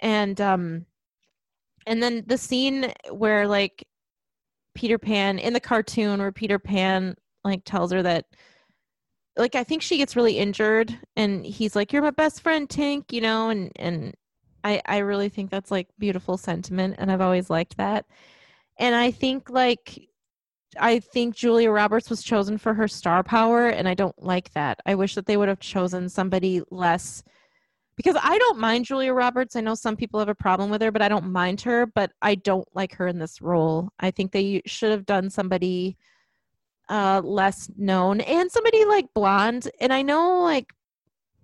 And um and then the scene where like Peter Pan in the cartoon where Peter Pan like tells her that like I think she gets really injured and he's like you're my best friend Tink you know and and I I really think that's like beautiful sentiment and I've always liked that. And I think like I think Julia Roberts was chosen for her star power and I don't like that. I wish that they would have chosen somebody less because I don't mind Julia Roberts. I know some people have a problem with her, but I don't mind her. But I don't like her in this role. I think they should have done somebody uh, less known and somebody like blonde. And I know like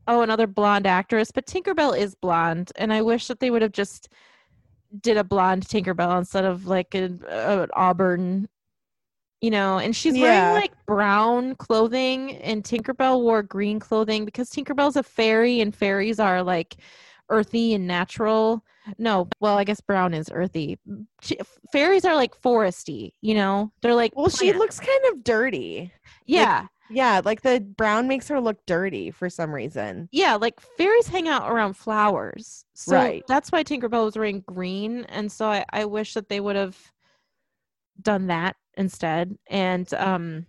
oh another blonde actress, but Tinkerbell is blonde, and I wish that they would have just did a blonde Tinkerbell instead of like an, an auburn. You know, and she's Yeah. wearing like brown clothing, and Tinkerbell wore green clothing because Tinkerbell's a fairy, and fairies are like earthy and natural. No, well, I guess brown is earthy. She, fairies are like foresty, you know. They're like Well, she looks kind of dirty. yeah, Yeah, like the brown makes her look dirty for some reason. yeah, like fairies hang out around flowers, so Right. that's why Tinkerbell was wearing green, and so I, I wish that they would have done that instead, and um,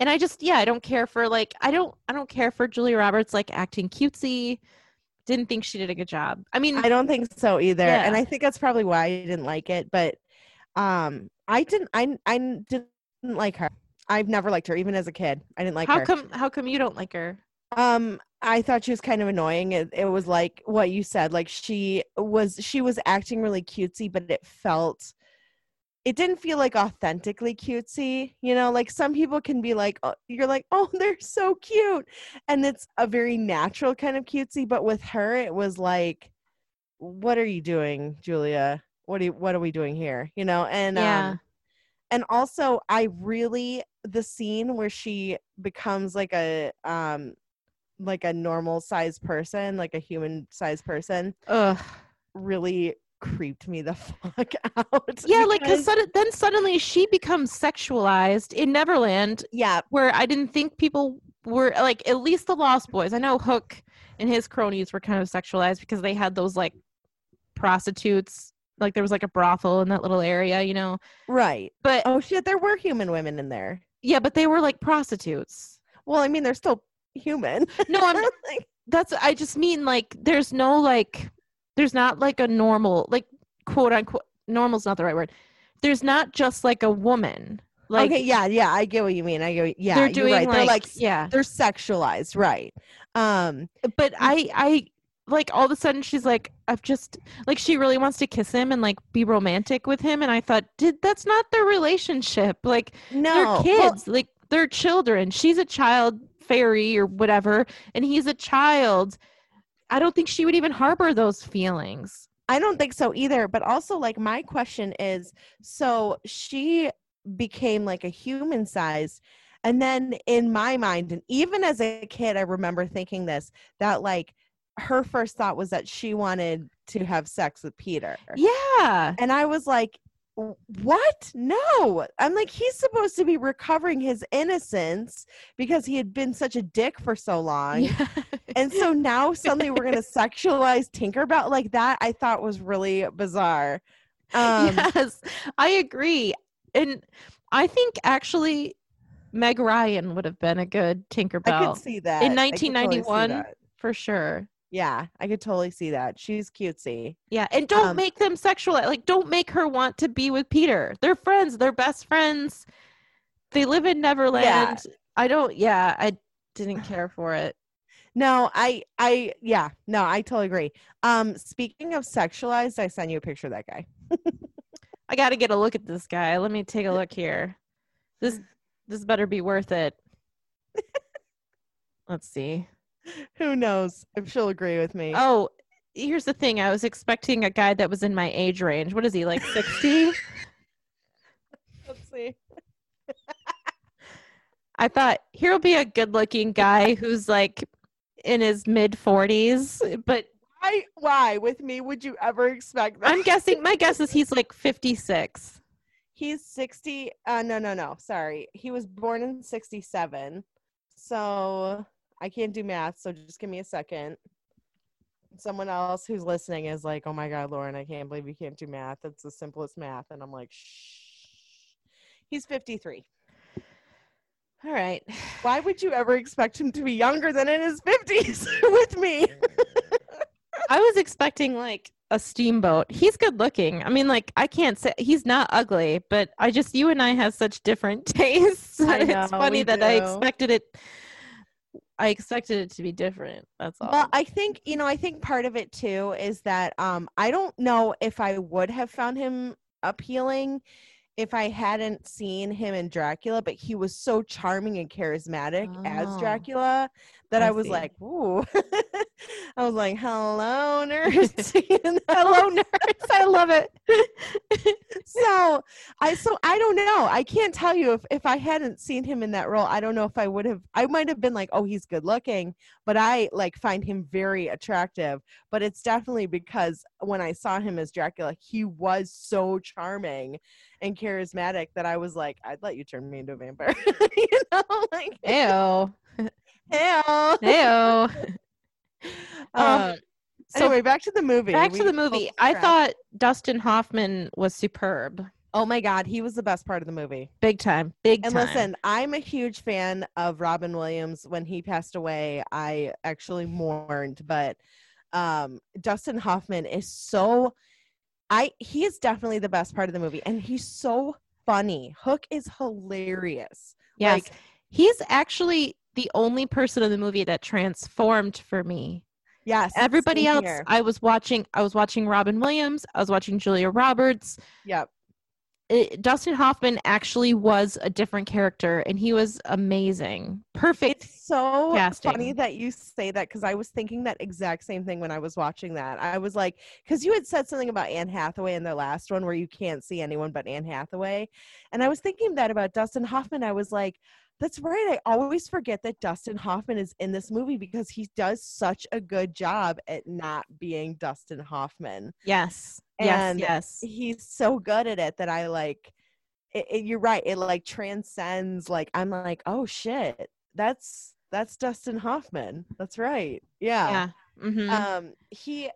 and I just yeah, I don't care for like I don't I don't care for Julia Roberts like acting cutesy. Didn't think she did a good job. I mean, I don't think so either. And I think that's probably why I didn't like it, but um I didn't I I didn't like her. I've never liked her even as a kid. I didn't like how her. come how come you don't like her? Um, I thought she was kind of annoying. It, it was like what you said. Like she was, she was acting really cutesy, but it felt, it didn't feel like authentically cutesy. You know, like some people can be like, oh, you're like, [LAUGHS] oh, they're so cute, and it's a very natural kind of cutesy. But with her, it was like, what are you doing, Julia? What are you, what are we doing here? You know, and Yeah. um, and also I really the scene where she becomes like a um like a normal sized person, like a human sized person, Ugh. really creeped me the [LAUGHS] fuck out. Yeah, like because- because sudden, then suddenly she becomes sexualized in Neverland, yeah, where I didn't think people were like at least the Lost Boys. I know Hook and his cronies were kind of sexualized because they had those like prostitutes. Like there was like a brothel in that little area, you know. right. But Oh shit, there were human women in there. Yeah, but they were like prostitutes. Well, I mean, they're still human. No, I'm [LAUGHS] Like, that's I just mean like there's no like there's not like a normal like quote unquote normal's not the right word. There's not just like a woman. Like okay, yeah, yeah, I get what you mean. I get. What, yeah, they're you're doing right. like, they're like yeah. they're sexualized, right? Um, But I I like all of a sudden she's like I've just like she really wants to kiss him and like be romantic with him and I thought did that's not their relationship. Like no, they're well, kids like they're children she's a child fairy or whatever and he's a child i don't think she would even harbor those feelings I don't think so either. But also, like, my question is so she became like a human size. And then in my mind, and even as a kid, I remember thinking this that like her first thought was that she wanted to have sex with Peter. yeah And I was like, "W- what? No. I'm like, he's supposed to be recovering his innocence because he had been such a dick for so long. yeah. And so [LAUGHS] now suddenly we're going to sexualize Tinkerbell like that. I thought was really bizarre. Um, yes i agree and i think actually meg ryan would have been a good Tinkerbell. I could see that. in I could totally see 1991 that. for sure Yeah, I could totally see that. She's cutesy. yeah and don't Um, make them sexual like don't make her want to be with peter they're friends they're best friends they live in neverland i don't yeah i didn't [SIGHS] care for it No, I, I, yeah, no, I totally agree. Um, speaking of sexualized, I sent you a picture of that guy. I got to get a look at this guy. Let me take a look here. This this better be worth it. [LAUGHS] Let's see. [LAUGHS] Who knows if she'll agree with me? Oh, here's the thing. I was expecting a guy that was in my age range. What is he like 60? [LAUGHS] Let's see. [LAUGHS] I thought here'll be a good-looking guy who's like in his mid 40s, but Why? Why with me would you ever expect that? I'm guessing my guess is he's like 56. He's 60. Uh, no, no, no. Sorry. He was born in 67. So I can't do math. So just give me a second. Someone else who's listening is like, oh my God, Lauren, I can't believe you can't do math. It's the simplest math. And I'm like, shh. He's 53. All right. Why would you ever expect him to be younger than in his 50s [LAUGHS] with me? I was expecting like a steamboat. He's good looking. I mean, like I can't say he's not ugly, but I just you and I have such different [LAUGHS] tastes. I it's funny that I expected it. I expected it to be different. That's all. Well, I think you know. I think part of it too is that um, I don't know if I would have found him appealing if I hadn't seen him in Dracula, but he was so charming and charismatic as Oh, Dracula that I, I was like, "Ooh!" [LAUGHS] I was like, "Hello, nurse." [LAUGHS] [LAUGHS] Hello, nurse. I love it. so I so I don't know. I can't tell you if if I hadn't seen him in that role, I don't know if I would have I might have been like, "Oh, he's good looking," but I like find him very attractive, but it's definitely because when I saw him as Dracula, he was so charming and charismatic that I was like, "I'd let you turn me into a vampire." [LAUGHS] you know, [LAUGHS] like, Ew. hell. Ew. Um, so anyway, back to the movie. back to the movie. I thought Dustin Hoffman was superb. oh my god, he was the best part of the movie. Big time. Big And time. And listen, I'm a huge fan of Robin Williams. When he passed away, I actually mourned, but um Dustin Hoffman is so I he is definitely the best part of the movie and he's so funny. Hook is hilarious. yes. Like He's actually the only person in the movie that transformed for me. yes. Everybody else, here. I was watching. I was watching Robin Williams. I was watching Julia Roberts. Yep. It, Dustin Hoffman actually was a different character, and he was amazing. Perfect. It's so funny that you say that because I was thinking that exact same thing when I was watching that. I was like, because you had said something about Anne Hathaway in the last one where you can't see anyone but Anne Hathaway. And I was thinking that about Dustin Hoffman. I was like, that's right. I always forget that Dustin Hoffman is in this movie because he does such a good job at not being Dustin Hoffman. yes. And yes. Yes. He's so good at it that I like it, it- you're right. It like transcends like I'm like, oh shit. That's that's Dustin Hoffman. That's right. Yeah. Yeah. hmm Um he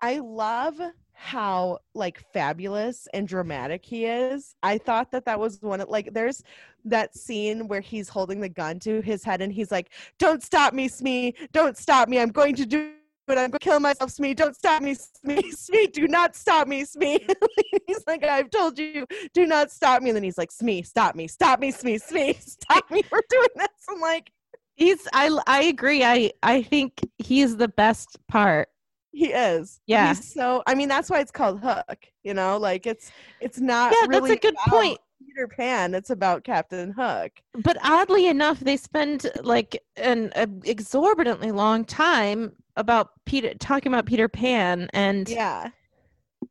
I love how like fabulous and dramatic he is. I thought that that was one of like there's that scene where he's holding the gun to his head and he's like, "Don't stop me, Smee! Don't stop me! I'm going to do it! I'm going to kill myself, Smee! Don't stop me, Smee! [LAUGHS] Smee! Do not stop me, Smee!" [LAUGHS] he's like, "I've told you, do not stop me!" And then he's like, "Smee, stop me! Stop me, Smee! Smee! [LAUGHS] Stop me! We're doing this!" I'm like, He's I I agree. I I think he's the best part. He is. Yeah. He's so I mean that's why it's called Hook, you know? Like it's it's not Yeah, really that's a good point. Peter Pan, it's about Captain Hook. But oddly enough, they spend like an exorbitantly long time about Peter talking about Peter Pan and Yeah.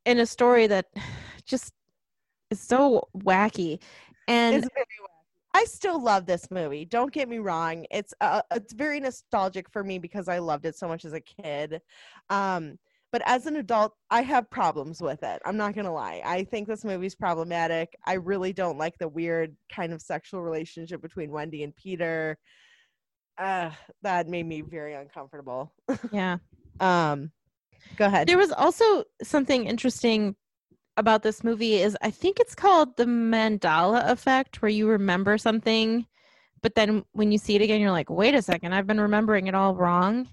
in a story that [SIGHS] just is so wacky. And It's very wacky. I still love this movie. Don't get me wrong. It's uh, it's very nostalgic for me because I loved it so much as a kid. Um but as an adult, I have problems with it. I'm not going to lie. I think this movie's problematic. I really don't like the weird kind of sexual relationship between Wendy and Peter. Uh, that made me very uncomfortable. [LAUGHS] yeah. Um, go ahead. There was also something interesting about this movie is I think it's called the Mandela effect where you remember something but then when you see it again you're like wait a second I've been remembering it all wrong.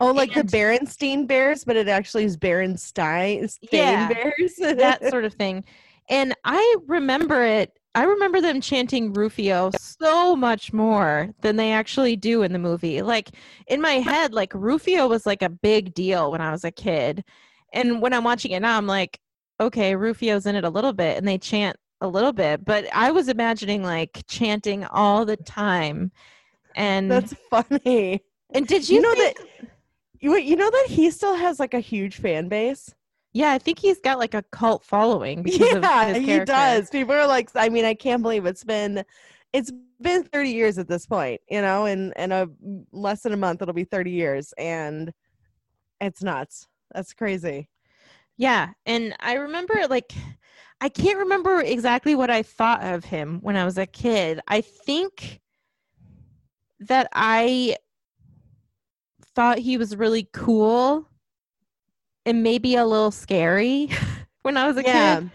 oh, like and- the Berenstein Bears, but it actually is Berenstain Yeah, Bears. [LAUGHS] That sort of thing. And I remember it I remember them chanting Rufio so much more than they actually do in the movie. Like in my head like Rufio was like a big deal when I was a kid. And when I'm watching it now I'm like okay, Rufio's in it a little bit and they chant a little bit, but I was imagining like chanting all the time. And That's funny. and did you, You know think- that you you know that he still has like a huge fan base. Yeah, I think he's got like a cult following because of Yeah, he does. People are like, I mean, I can't believe it's been it's been 30 years at this point, you know, and in a less than a month it'll be 30 years and it's nuts. That's crazy. Yeah, and I remember like I can't remember exactly what I thought of him when I was a kid. I think that I thought he was really cool and maybe a little scary [LAUGHS] when I was a Yeah. kid.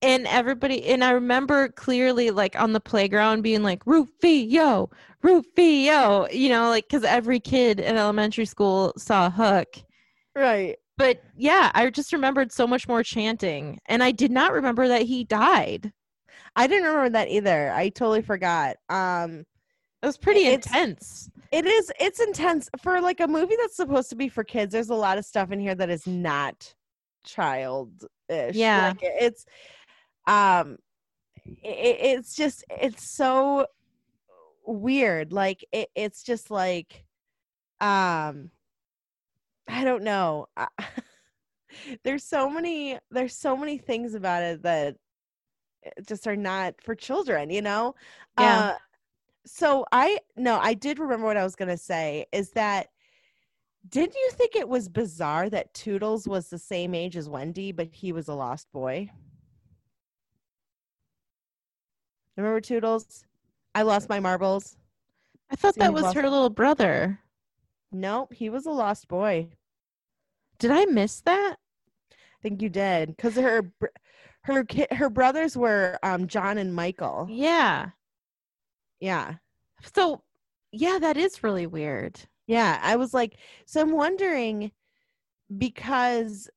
And everybody and I remember clearly like on the playground being like Rufio, Rufio, you know, like cuz every kid in elementary school saw Hook Right. But yeah, I just remembered so much more chanting, and I did not remember that he died. I didn't remember that either. I totally forgot. Um It was pretty intense. it is it's intense for like a movie that's supposed to be for kids. There's a lot of stuff in here that is not childish. Yeah. Like, it's um it, it's just it's so weird. Like it, it's just like um I don't know. I- [LAUGHS] there's so many there's so many things about it that eh, just are not for children, you know? Yeah. Uh, so I no, I did remember what I was gonna say is that did you think it was bizarre that Tootles was the same age as Wendy, but he was a lost boy? Remember Tootles? I lost my marbles. I thought See, that was her little brother. Nope, he was a lost boy. Did I miss that? I think you did because her her ki- her brothers were um John and Michael. Yeah. Yeah. So, yeah, that is really weird. Yeah, I was like, so I'm wondering because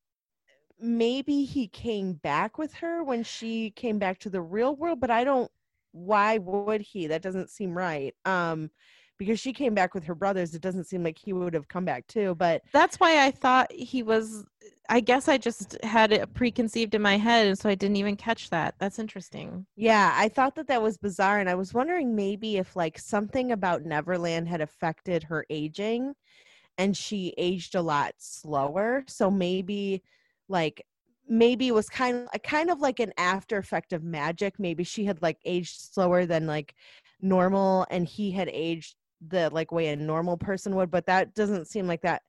maybe he came back with her when she came back to the real world, but I don't why would he? That doesn't seem right. Um because she came back with her brothers, it doesn't seem like he would have come back too, but That's why I thought he was. I guess I just had it preconceived in my head, and so I didn't even catch that. That's interesting. yeah, I thought that that was bizarre and I was wondering maybe if like something about Neverland had affected her aging and she aged a lot slower, so maybe like maybe it was kind of kind of like an after effect of magic maybe she had like aged slower than like normal and he had aged the like way a normal person would but that doesn't seem like that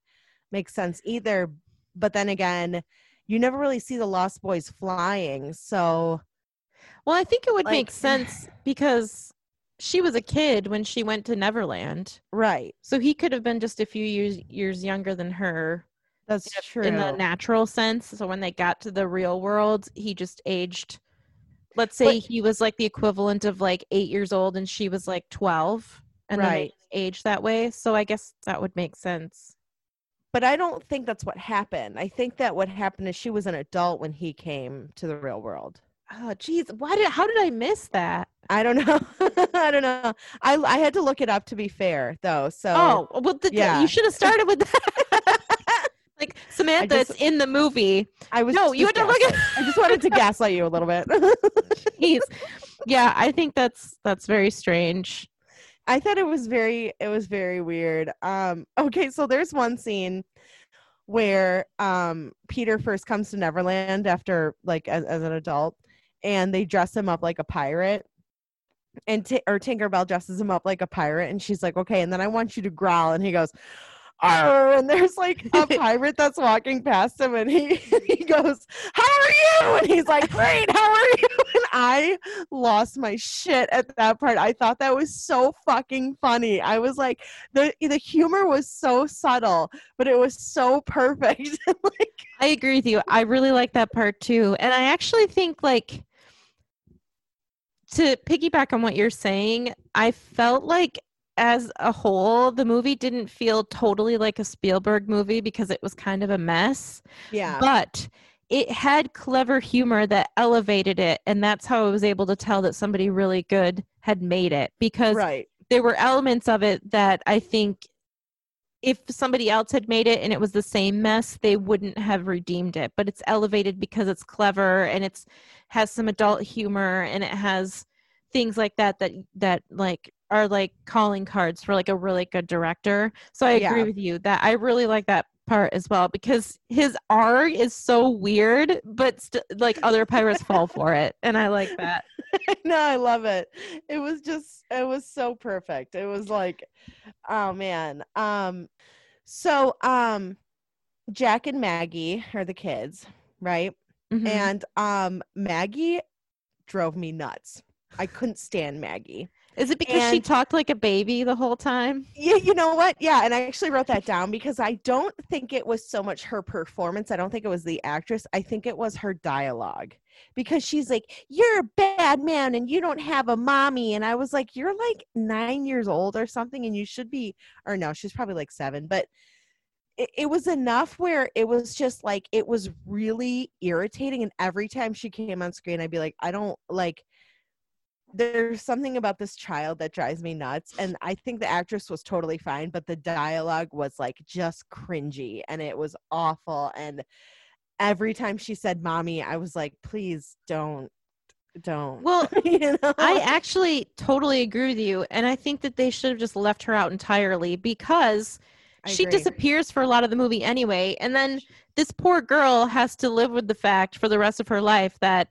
makes sense either but then again you never really see the lost boys flying so Well, I think it would Like- make [LAUGHS] sense because she was a kid when she went to Neverland. right So he could have been just a few years years younger than her. That's true. in the natural sense. So when they got to the real world, he just aged. Let's say But- he was like the equivalent of like eight years old, and she was like twelve, and then Right. they aged that way. So I guess that would make sense. but I don't think that's what happened. I think that what happened is she was an adult when he came to the real world. Oh, geez, why did? How did I miss that? I don't know. [LAUGHS] I don't know. I I had to look it up to be fair, though. So Oh, well, the, yeah. you should have started with that. [LAUGHS] like Samantha, just- it's in the movie. I was No, you had to look at. I just wanted to gaslight you a little bit. [LAUGHS] Jeez. Yeah, I think that's that's very strange. I thought it was very it was very weird. Um okay, so there's one scene where um Peter first comes to Neverland after like as, as an adult and they dress him up like a pirate. And Ti- or Tinkerbell dresses him up like a pirate and she's like, "Okay, and then I want you to growl." And he goes, Arr, [LAUGHS] and there's like a [LAUGHS] pirate that's walking past him and he [LAUGHS] he goes, How are you? And he's like, Great, how are you? And I lost my shit at that part. I thought that was so fucking funny. I was like, the the humor was so subtle, but it was so perfect. like I agree with you. I really like that part too. And I actually think like to piggyback on what you're saying, I felt like as a whole, the movie didn't feel totally like a Spielberg movie because it was kind of a mess. yeah. But it had clever humor that elevated it. And that's how I was able to tell that somebody really good had made it because right. there were elements of it that I think if somebody else had made it and it was the same mess, they wouldn't have redeemed it. But it's elevated because it's clever and it's has some adult humor and it has things like that that that like are like calling cards for like a really good director. So I agree Yeah. with you that I really like that part as well because his R is so weird, but st- like other pirates fall for it, and I like that. [LAUGHS] no, I love it. It was just it was so perfect. It was like oh man. Um so um Jack and Maggie are the kids, right? Mhm. And um Maggie drove me nuts. I couldn't stand Maggie. Is it because she talked like a baby the whole time? Yeah, you know what? Yeah, and I actually wrote that down because I don't think it was so much her performance. I don't think it was the actress. I think it was her dialogue. Because she's like, "You're a bad man and you don't have a mommy." And I was like, "You're like 9 years old or something and you should be or no, she's probably like 7, but it, it was enough where it was just like it was really irritating and every time she came on screen I'd be like, "I don't like there's something about this child that drives me nuts and i think the actress was totally fine but the dialogue was like just cringy and it was awful and every time she said mommy i was like please don't don't Well, [LAUGHS] you know I actually totally agree with you, and I think that they should have just left her out entirely because I she agree. disappears for a lot of the movie anyway, and then this poor girl has to live with the fact for the rest of her life that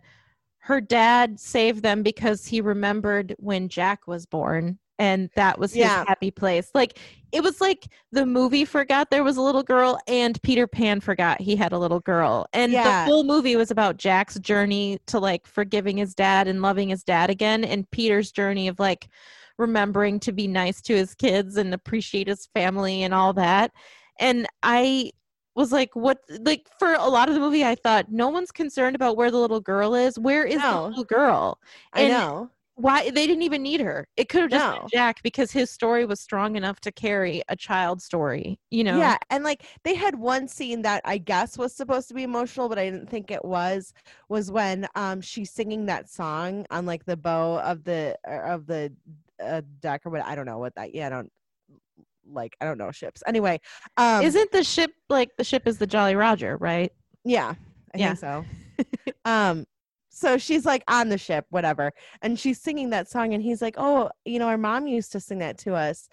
her dad saved them because he remembered when Jack was born and that was his Yeah. happy place. Like it was like the movie forgot there was a little girl and Peter Pan forgot he had a little girl. And Yeah. the whole movie was about Jack's journey to like forgiving his dad and loving his dad again and Peter's journey of like remembering to be nice to his kids and appreciate his family and all that. And I was like, what? Like, for a lot of the movie, I thought no one's concerned about where the little girl is. Where is No. the little girl? i know Why they didn't even need her? It could have just No. been Jack because his story was strong enough to carry a child story. You know? Yeah, and like they had one scene that I guess was supposed to be emotional, but I didn't think it was. Was when um she's singing that song on like the bow of the er, of the uh, deck or what I don't know what that. Yeah, I don't like. I don't know ships. Anyway, um, Isn't the ship like the ship is the Jolly Roger, right? Yeah, I Yeah. think so. [LAUGHS] um, so she's like on the ship, whatever, and she's singing that song, and he's like, "Oh, you know, our mom used to sing that to us."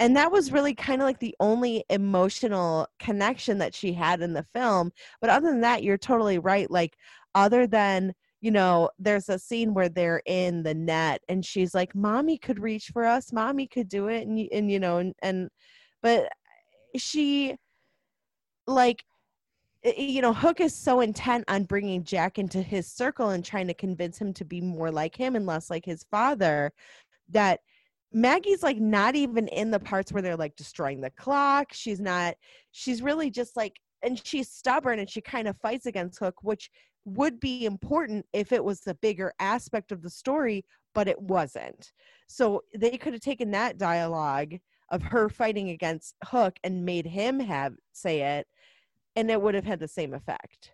And that was really kind of like the only emotional connection that she had in the film. But other than that, you're totally right. Like, other than, you know, there's a scene where they're in the net and she's like, Mommy could reach for us, Mommy could do it. And, and you know, and, and, but she, like, you know, Hook is so intent on bringing Jack into his circle and trying to convince him to be more like him and less like his father that Maggie's like not even in the parts where they're like destroying the clock. She's not, she's really just like and she's stubborn and she kind of fights against Hook, which would be important if it was the bigger aspect of the story, but it wasn't. So they could have taken that dialogue of her fighting against Hook and made him have say it, and it would have had the same effect.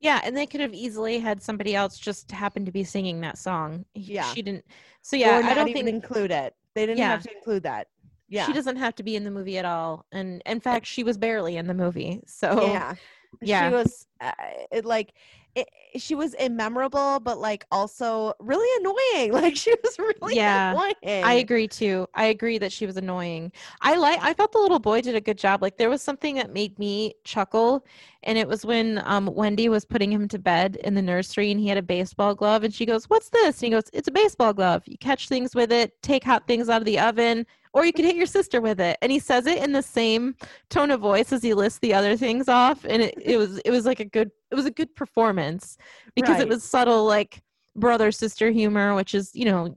Yeah, and they could have easily had somebody else just happen to be singing that song. Yeah. she didn't. So yeah, I don't even think include it. They didn't Yeah. have to include that. Yeah, she doesn't have to be in the movie at all. And in fact, she was barely in the movie. So yeah, [LAUGHS] yeah. She was uh, it, like it, she was immemorable, but like also really annoying. [LAUGHS] Like she was really Yeah, annoying. I agree too. I agree that she was annoying. I like I thought the little boy did a good job. Like there was something that made me chuckle and it was when um Wendy was putting him to bed in the nursery and he had a baseball glove and she goes, "What's this?" And he goes, "It's a baseball glove. You catch things with it, take hot things out of the oven, or you could hit your sister with it." And he says it in the same tone of voice as he lists the other things off and it, it was it was like a good it was a good performance because it was subtle like brother sister humor which is you know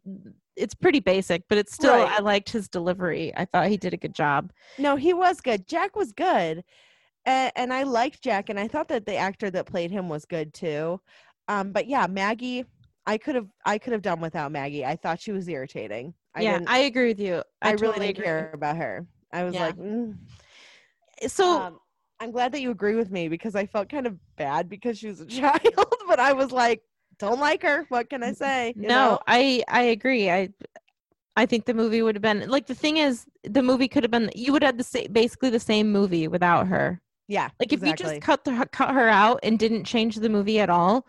it's pretty basic but it's still Right. i liked his delivery i thought he did a good job No, he was good. Jack was good. And, and I liked Jack and I thought that the actor that played him was good too. Um but yeah, Maggie I could have I could have done without Maggie. I thought she was irritating. I yeah i agree with you I, i, really totally didn't agree. care about her. I was Yeah. like, mm. so um, I'm glad that you agree with me because I felt kind of bad because she was a [LAUGHS] child, but I was like, don't like her. What can I say? You no know? i i agree i i think the movie would have been like the thing is the movie could have been you would have the same basically the same movie without her Yeah. like if exactly. you just cut the, cut her out and didn't change the movie at all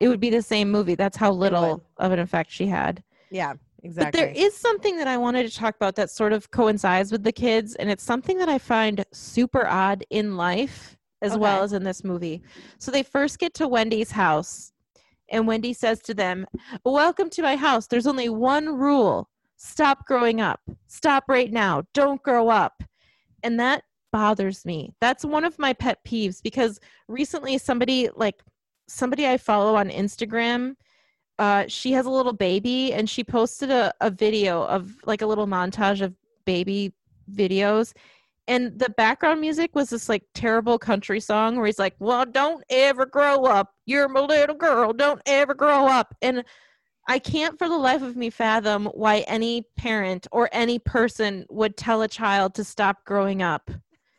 it would be the same movie that's how little of an effect she had Yeah, exactly. But there is something that I wanted to talk about that sort of coincides with the kids, and it's something that I find super odd in life as well as in this movie. So they first get to Wendy's house, and Wendy says to them, Welcome to my house. There's only one rule stop growing up. Stop right now. Don't grow up. And that bothers me. That's one of my pet peeves because recently somebody, like somebody I follow on Instagram, uh, she has a little baby and she posted a, a video of like a little montage of baby videos. And the background music was this like terrible country song where he's like well don't ever grow up. You're my little girl. Don't ever grow up. And i can't for the life of me fathom why any parent or any person would tell a child to stop growing up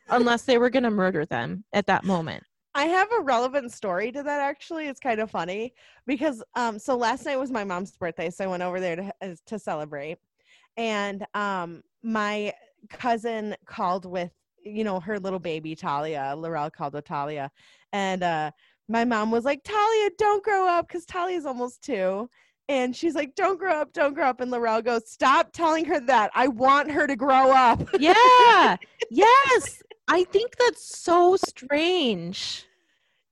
unless they were going to murder them at that moment I have a relevant story to that actually. It's kind of funny because um so last night was my mom's birthday, so I went over there to uh, to celebrate. And um my cousin called with you know her little baby Talia. Laurel called with Talia. And uh my mom was like, "Talia, don't grow up cuz Talia's almost 2." And she's like, "Don't grow up, don't grow up." And Laurel goes, "Stop telling her that. I want her to grow up." yeah [LAUGHS] yes i think that's so strange.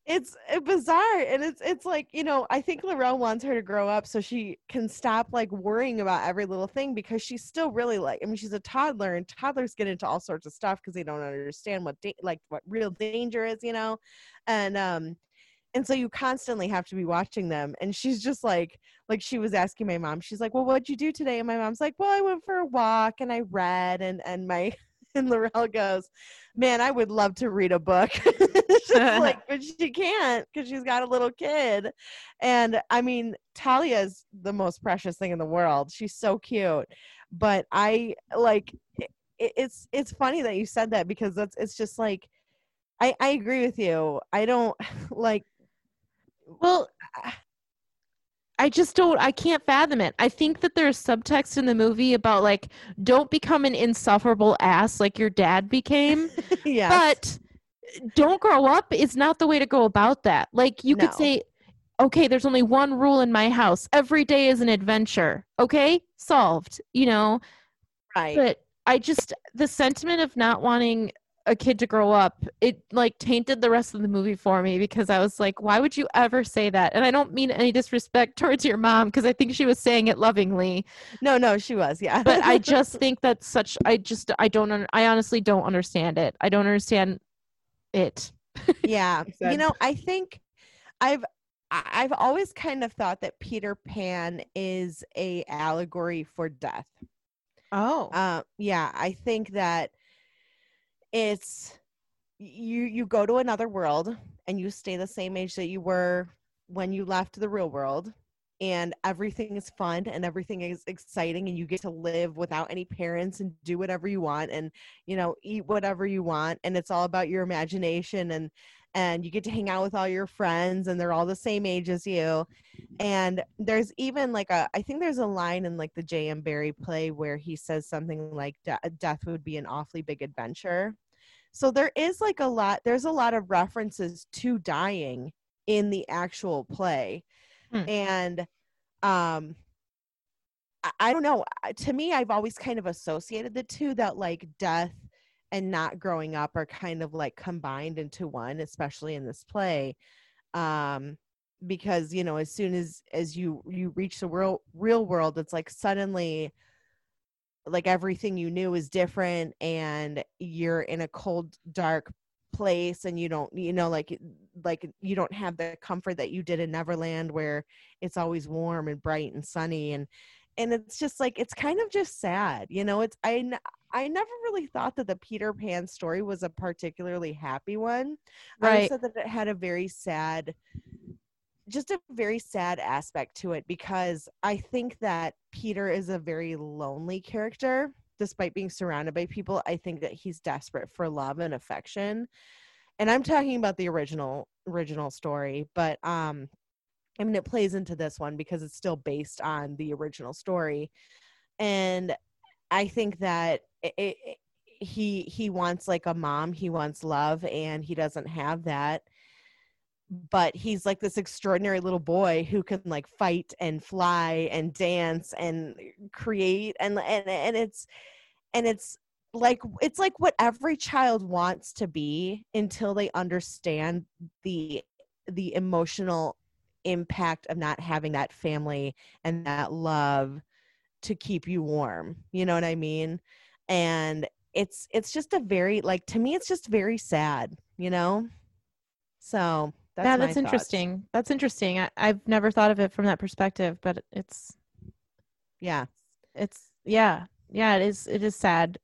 It's uh, bizarre and it's it's like you know i think Laurel wants her to grow up so she can stop like worrying about every little thing because she's still really like i mean she's a toddler and toddlers get into all sorts of stuff because they don't understand what da- like what real danger is you know? And um and so you constantly have to be watching them and she's just like like she was asking my mom she's like well what'd you do today? And my mom's like well i went for a walk and i read and and my [LAUGHS] and Laurel goes man i would love to read a book. [LAUGHS] She's [LAUGHS] like but she can't because she's got a little kid. And i mean talia is the most precious thing in the world. She's so cute. But i like it, it's it's funny that you said that because that's it's just like i i agree with you. I don't like Well, I just don't, I can't fathom it. I think that there's subtext in the movie about like, don't become an insufferable ass like your dad became, [LAUGHS] yeah but don't grow up is not the way to go about that. Like, you could say, okay, there's only one rule in my house every day is an adventure. Okay, solved, you know? right But I just, the sentiment of not wanting a kid to grow up, it like tainted the rest of the movie for me because I was like, why would you ever say that? And I don't mean any disrespect towards your mom because I think she was saying it lovingly, no no she was yeah but I [LAUGHS] just think that's such, I just, I don't, un- I honestly don't understand it. I don't understand it. [LAUGHS] yeah you know i think i've I- i've always kind of thought that peter pan is a allegory for death Oh. uh, yeah i think that it's you you go to another world and you stay the same age that you were when you left the real world and everything is fun and everything is exciting and you get to live without any parents and do whatever you want and you know eat whatever you want and it's all about your imagination and and you get to hang out with all your friends and they're all the same age as you. And there's even like a i think there's a line in like the j.m barrie play where he says something like "De- death would be an awfully big adventure. So there is like a lot there's a lot of references to dying in the actual play. Hmm. and um I, I don't know to me i've always kind of associated the two that like death and not growing up are kind of like combined into one especially in this play um because you know as soon as as you you reach the real real world it's like suddenly like everything you knew is different and you're in a cold dark place and you don't you know like like you don't have the comfort that you did in neverland where it's always warm and bright and sunny and and it's just like it's kind of just sad you know it's i i never really thought that the peter pan story was a particularly happy one. I Right. said that it had a very sad just a very sad aspect to it because i think that peter is a very lonely character despite being surrounded by people. I think that he's desperate for love and affection. And i'm talking about the original original story but um i mean it plays into this one because it's still based on the original story. And i think that it, it, he he wants like a mom he wants love and he doesn't have that. But he's like this extraordinary little boy who can like fight and fly and dance and create and and and it's and it's like it's like what every child wants to be until they understand the the emotional impact of not having that family and that love to keep you warm you know what i mean and it's it's just a very like to me it's just very sad you know so that's yeah, that's thoughts. interesting. That's interesting. I, I've never thought of it from that perspective, but it's yeah it's yeah yeah it is it is sad.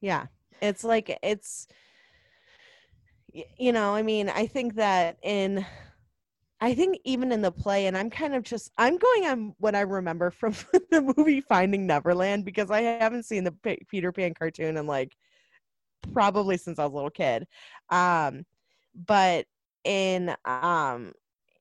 yeah it's like it's you know i mean i think that in i think even in the play and i'm kind of just i'm going on what i remember from [LAUGHS] the movie finding neverland because i haven't seen the peter pan cartoon in like probably since i was a little kid. Um but in um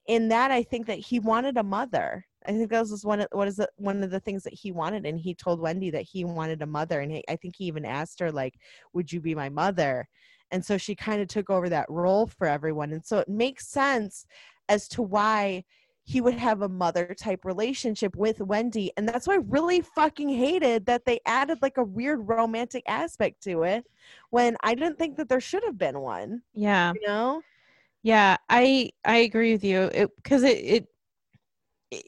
in that i think that he wanted a mother. I think that was one of what is it one of the things that he wanted and he told wendy that he wanted a mother and he, i think he even asked her like would you be my mother? And so she kind of took over that role for everyone and so it makes sense as to why he would have a mother type relationship with wendy and that's why i really fucking hated that they added like a weird romantic aspect to it when i didn't think that there should have been one Yeah. you know Yeah, I I agree with you. It because it, it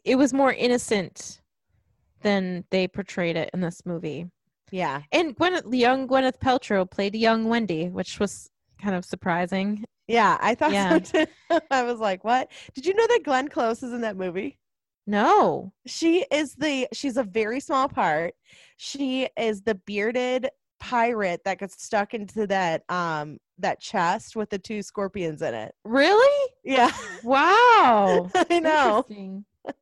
it was more innocent than they portrayed it in this movie. yeah And Gwyneth, young Gwyneth Paltrow played young Wendy, which was kind of surprising. Yeah, I thought Yeah. so too. [LAUGHS] I was like, what? Did you know that Glenn Close is in that movie? No. She is the she's a very small part. She is the bearded pirate that gets stuck into that um that chest with the two scorpions in it. Really? Yeah. Wow. [LAUGHS] I know.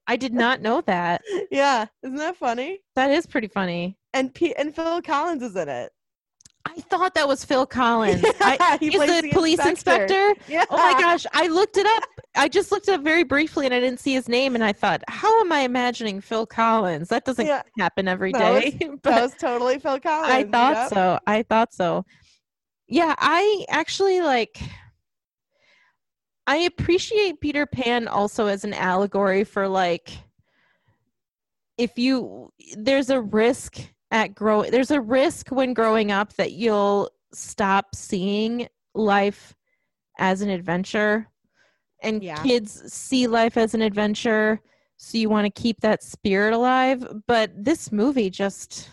I did not know that. [LAUGHS] Yeah. Isn't that funny? That is pretty funny. And P- and Phil Collins is in it. I thought that was Phil Collins. [LAUGHS] I, Yeah, he he's plays the, police inspector. Yeah. Oh my gosh, I looked it up. I just looked it up very briefly and I didn't see his name and I thought, how am I imagining Phil Collins? That doesn't Yeah. happen every That day. [LAUGHS] That but was totally Phil Collins. I thought yep. so. I thought so. Yeah, I actually like I appreciate Peter Pan also as an allegory for like if you there's a risk at grow there's a risk when growing up that you'll stop seeing life as an adventure and Yeah. kids see life as an adventure so you want to keep that spirit alive but this movie just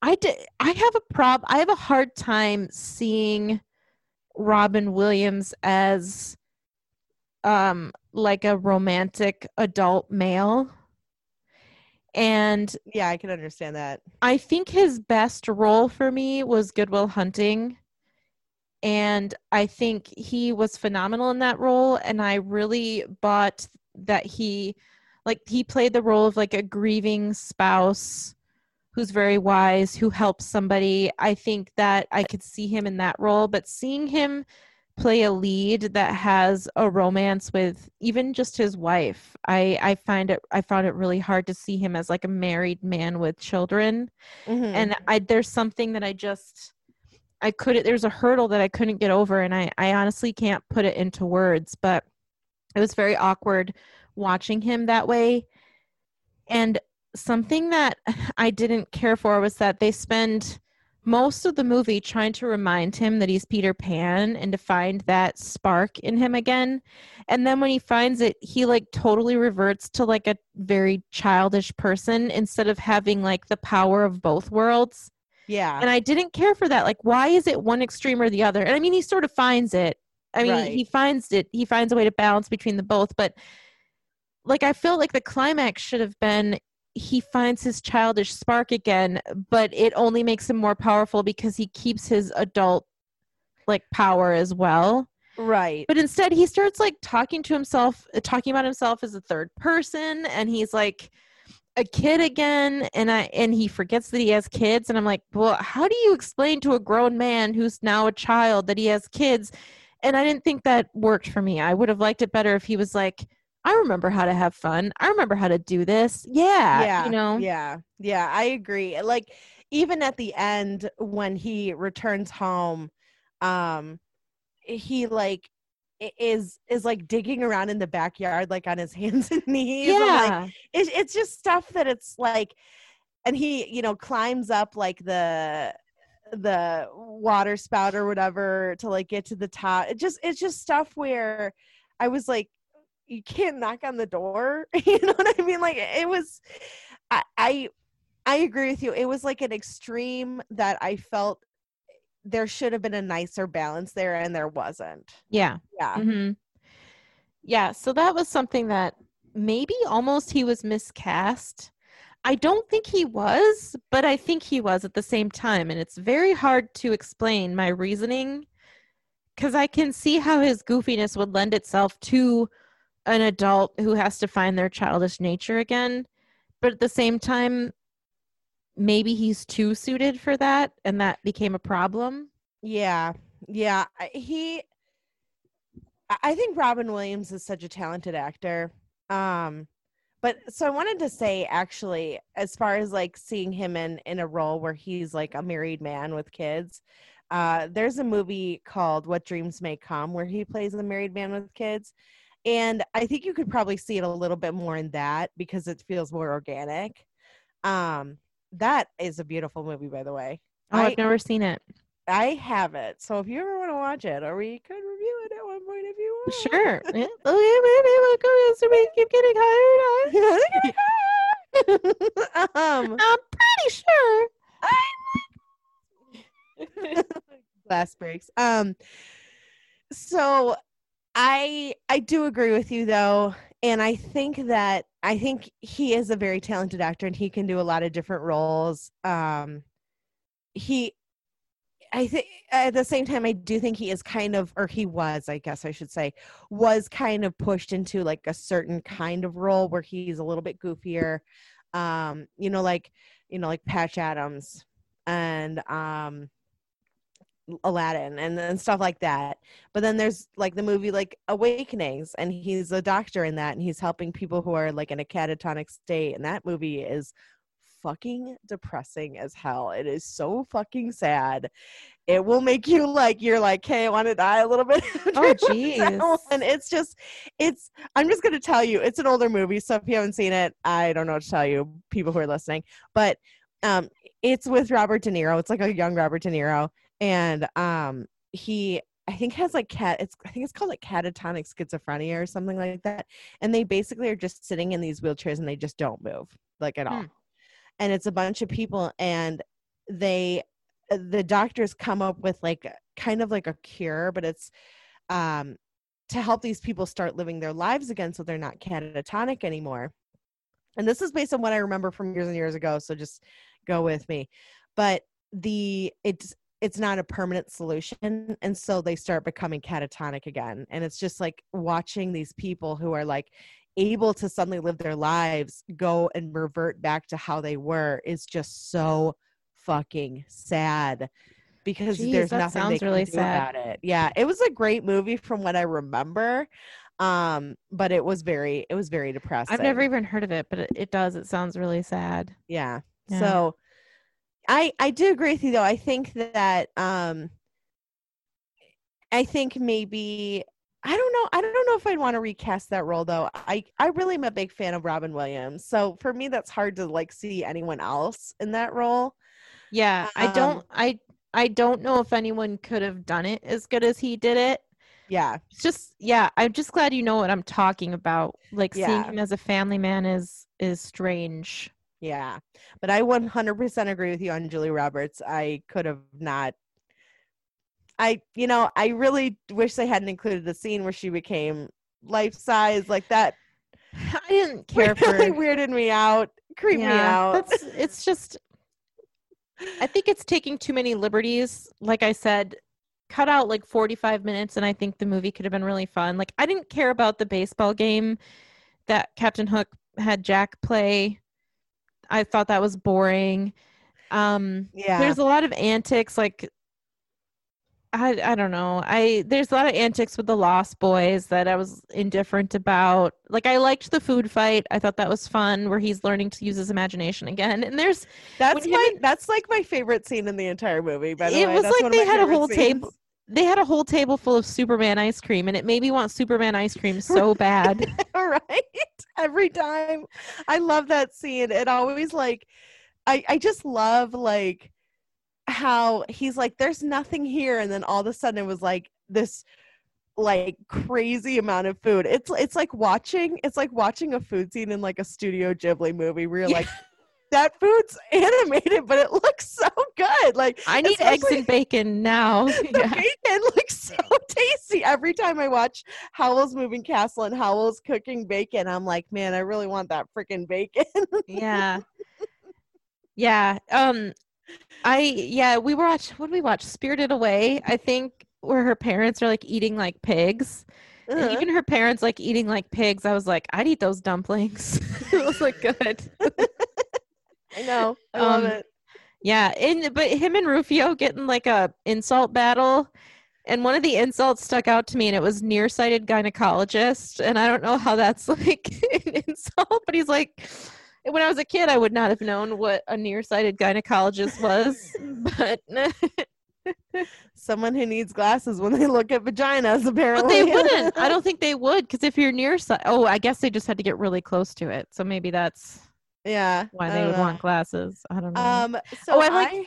I did. I have a prob. I have a hard time seeing Robin Williams as, um, like a romantic adult male, and Yeah, I can understand that. I think his best role for me was Good Will Hunting, and I think he was phenomenal in that role. And I really bought that he, like, he played the role of like a grieving spouse who's very wise, who helps somebody. I think that I could see him in that role, but seeing him play a lead that has a romance with even just his wife. I i find it i found it really hard to see him as like a married man with children. Mm-hmm. and i there's something that i just i couldn't there's a hurdle that i couldn't get over and i i honestly can't put it into words but it was very awkward watching him that way. And something that [SIGHS] i didn't care for was that they spend most of the movie trying to remind him that he's Peter Pan and to find that spark in him again. And then when he finds it, he like totally reverts to like a very childish person instead of having like the power of both worlds. Yeah. And I didn't care for that. Like, why is it one extreme or the other? And I mean, he sort of finds it. I mean, right. he finds it, he finds a way to balance between the both. But like, I feel like the climax should have been he finds his childish spark again, but it only makes him more powerful because he keeps his adult like power as well. Right. But instead he starts like talking to himself, uh, talking about himself as a third person and he's like a kid again and I and he forgets that he has kids and I'm like, "Well, how do you explain to a grown man who's now a child that he has kids?" And I didn't think that worked for me. I would have liked it better if he was like I remember how to have fun. I remember how to do this. Yeah. Yeah. You know? Yeah. Yeah. I agree. Like, even at the end when he returns home, um, he like is is like digging around in the backyard like on his [LAUGHS] hands and knees. Yeah. Like, it, it's just stuff that it's like and he, you know, climbs up like the the water spout or whatever to like get to the top. It just it's just stuff where I was like you can't knock on the door [LAUGHS] you know what i mean? Like it was I, I i agree with you. It was like an extreme that i felt there should have been a nicer balance there and there wasn't. Yeah. Yeah. Mm-hmm. yeah so that was something that maybe almost he was miscast. I don't think he was but i think he was at the same time and it's very hard to explain my reasoning because i can see how his goofiness would lend itself to an adult who has to find their childish nature again but at the same time maybe he's too suited for that and that became a problem. Yeah yeah he i think robin williams is such a talented actor um but so i wanted to say actually as far as like seeing him in in a role where he's like a married man with kids uh there's a movie called what dreams may come where he plays a married man with kids and i think you could probably see it a little bit more in that because it feels more organic. Um that is a beautiful movie by the way. Oh, i've never seen it. I have it so if you ever want to watch it or we could review it at one point if you want. Sure. [LAUGHS] Yeah. oh yeah maybe we'll keep getting hired [LAUGHS] um i'm pretty sure. [LAUGHS] Glass breaks. Um so I I do agree with you though, and I think that I think he is a very talented actor and he can do a lot of different roles. Um, he, I think at the same time, I do think he is kind of, or he was, I guess I should say, was kind of pushed into like a certain kind of role where he's a little bit goofier. Um, you know, like you know, like Patch Adams and um Aladdin and, and stuff like that. But then there's like the movie like Awakenings and he's a doctor in that and he's helping people who are like in a catatonic state and that movie is fucking depressing as hell. It is so fucking sad. It will make you like you're like, hey, I want to die a little bit. [LAUGHS] oh jeez. And it's just it's I'm just gonna tell you, it's an older movie, so if you haven't seen it, I don't know what to tell you, people who are listening. But um it's with Robert De Niro. It's like a young Robert De Niro and um he I think has like cat it's I think it's called like catatonic schizophrenia or something like that. And they basically are just sitting in these wheelchairs and they just don't move like at all. Hmm. And it's a bunch of people and they the doctors come up with like kind of like a cure, but it's um to help these people start living their lives again so they're not catatonic anymore. And this is based on what I remember from years and years ago, so just go with me. But the it's it's not a permanent solution and so they start becoming catatonic again and it's just like watching these people who are like able to suddenly live their lives go and revert back to how they were is just so fucking sad because Jeez, there's nothing they sounds can really do sad. about it. Yeah, it was a great movie from what I remember, um, but it was very it was very depressing. I've never even heard of it, but it, it does. It sounds really sad. yeah. Yeah. So I I do agree with you though. I think that um I think maybe I don't know. I don't know if I'd want to recast that role though. I I really am a big fan of Robin Williams. So for me that's hard to like see anyone else in that role. Yeah, I Um, don't. I I don't know if anyone could have done it as good as he did it. Yeah. It's just yeah. I'm just glad you know what I'm talking about. Like seeing him as a family man is is strange. Yeah. But I 100% agree with you on Julia Roberts. I could have not I you know, I really wish they hadn't included the scene where she became life size like that. [SIGHS] I didn't [LAUGHS] care really for. weirded me out. Creeped me out. That's it's just I think it's taking too many liberties. Like I said, cut out like 45 minutes and I think the movie could have been really fun. Like I didn't care about the baseball game that Captain Hook had Jack play. I thought that was boring. Um yeah. there's a lot of antics like I I don't know. I there's a lot of antics with the Lost Boys that I was indifferent about. Like I liked the food fight. I thought that was fun where he's learning to use his imagination again. And there's That's him my that's like my favorite scene in the entire movie, by the way. It way. was That's like they had a whole scenes. table- they had a whole table full of Superman ice cream and it made me want Superman ice cream so bad. [LAUGHS] All right. [LAUGHS] Every time. I love that scene. It always like I I just love like how he's like there's nothing here and then all of a sudden it was like this like crazy amount of food. It's it's like watching it's like watching a food scene in like a Studio Ghibli movie where you're Yeah. like [LAUGHS] that food's [LAUGHS] animated but it looks so good. Like I need eggs and bacon now. [LAUGHS] the Yeah. bacon looks so [LAUGHS] tasty every time I watch Howl's Moving Castle and Howl's cooking bacon. I'm like, man, I really want that freaking bacon. yeah. Yeah. Um I yeah, we watched what did we watch? Spirited Away, I think, where her parents are like eating like pigs. Uh-huh. even her parents like eating like pigs. I was like, I'd eat those dumplings. it was like good. I know. I love um, it. Yeah, and but him and Rufio getting like a insult battle, and one of the insults stuck out to me, and it was nearsighted gynecologist, and I don't know how that's [LAUGHS] like an insult, but he's like, when I was a kid, I would not have known what a nearsighted gynecologist was, [LAUGHS] but [LAUGHS] Someone who needs glasses when they look at vaginas, apparently. but they wouldn't. I don't think they would, because if you're nearsighted, oh, I guess they just had to get really close to it, so maybe that's yeah. why they would know. want glasses. I don't know. Um. So Oh, I like-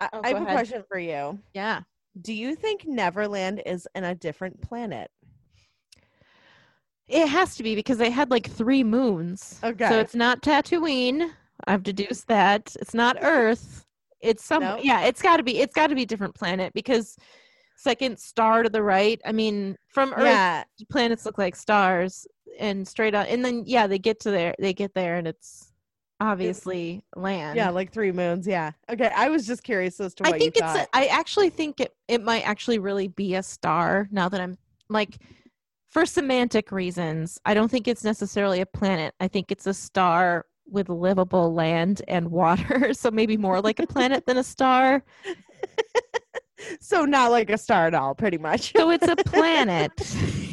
I, Oh, I have go a question for you. yeah. Do you think Neverland is in a different planet? It has to be because they had like three moons. Okay. So it's not Tatooine. I've deduced that. It's not Earth. It's some No? yeah, it's gotta be it's gotta be a different planet because second star to the right. I mean, from Earth Yeah. planets look like stars and straight on and then yeah, they get to there they get there and it's obviously land. Yeah, like three moons. Yeah. Okay. I was just curious as to what I think it's a, I actually think it it might actually really be a star now that I'm like for semantic reasons. I don't think it's necessarily a planet. I think it's a star with livable land and water. [LAUGHS] So maybe more like a planet than a star. [LAUGHS] so not like a star at all, pretty much. So it's a planet. [LAUGHS]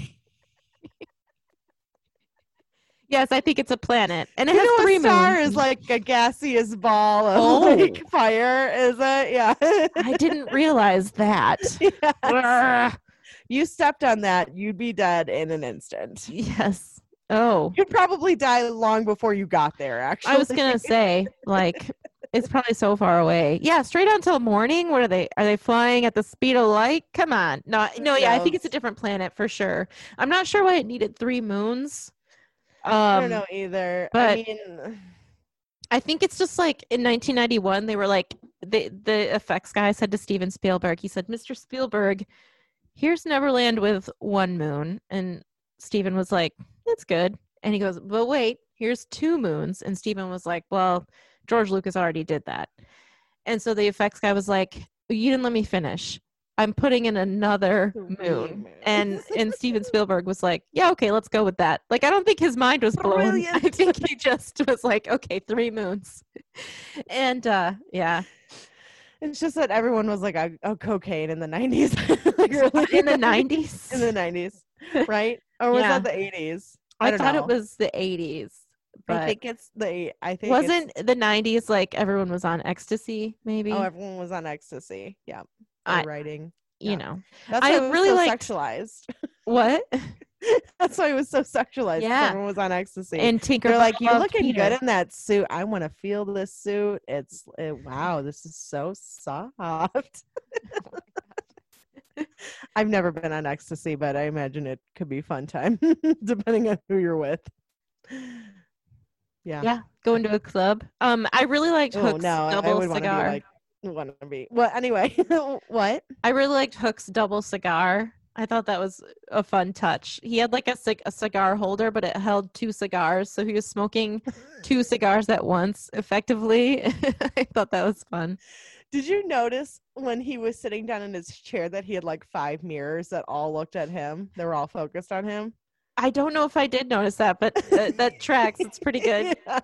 yes, I think it's a planet. And it you has know, three a star moons. is like a gaseous ball of Oh. like fire, is it? Yeah. I didn't realize that. [LAUGHS] Yes. You stepped on that, you'd be dead in an instant. yes. Oh. You'd probably die long before you got there, actually. I was gonna say, like, it's probably so far away. Yeah, straight on till morning. What are they? Are they flying at the speed of light? Come on. No, no. Yeah, I think it's a different planet for sure. I'm not sure why it needed three moons. Um, I don't know either. but- I mean, I think it's just like in 1991, they were like, the the effects guy said to Steven Spielberg, he said, "Mr. Spielberg, here's Neverland with one moon," and Steven was like, "It's good," and he goes, "But wait, here's two moons," and Steven was like, "Well, George Lucas already did that," and so the effects guy was like, you didn't let me finish. I'm putting in another moon. And [LAUGHS] and Steven Spielberg was like, Yeah, okay, let's go with that. Like I don't think his mind was blown. [LAUGHS] I think he just was like, Okay, three moons. [LAUGHS] And uh yeah. It's just that everyone was like, a, oh cocaine in the '90s, like really In the nineties. in the '90s, right? Or was Yeah. that the '80s? I, don't thought know. it was the eighties. I think it's the. I think wasn't the nineties like everyone was on ecstasy, maybe? Oh, everyone was on ecstasy. Yeah, I- writing. you yeah. know. That's I it really so liked- sexualized. [LAUGHS] What? [LAUGHS] That's why it was so sexualized. Yeah. everyone was on ecstasy. And Tinker They're like, "You're looking Peter." good in that suit. I want to feel this suit. It's uh, wow. This is so soft." [LAUGHS] I've never been on ecstasy, but I imagine it could be fun time, depending on who you're with. Yeah. Yeah, going to a club. Um, I really liked Oh Hook's no, I double would want to be cigar. like want to be. Well, anyway, [LAUGHS] what? I really liked Hook's double cigar. I thought that was a fun touch. He had like a, cig- a cigar holder, but it held two cigars, so he was smoking [LAUGHS] two cigars at once, effectively. [LAUGHS] I thought that was fun. Did you notice when he was sitting down in his chair that he had like five mirrors that all looked at him? They were all focused on him. I don't know if I did notice that, but uh, that tracks. It's pretty good. Yeah.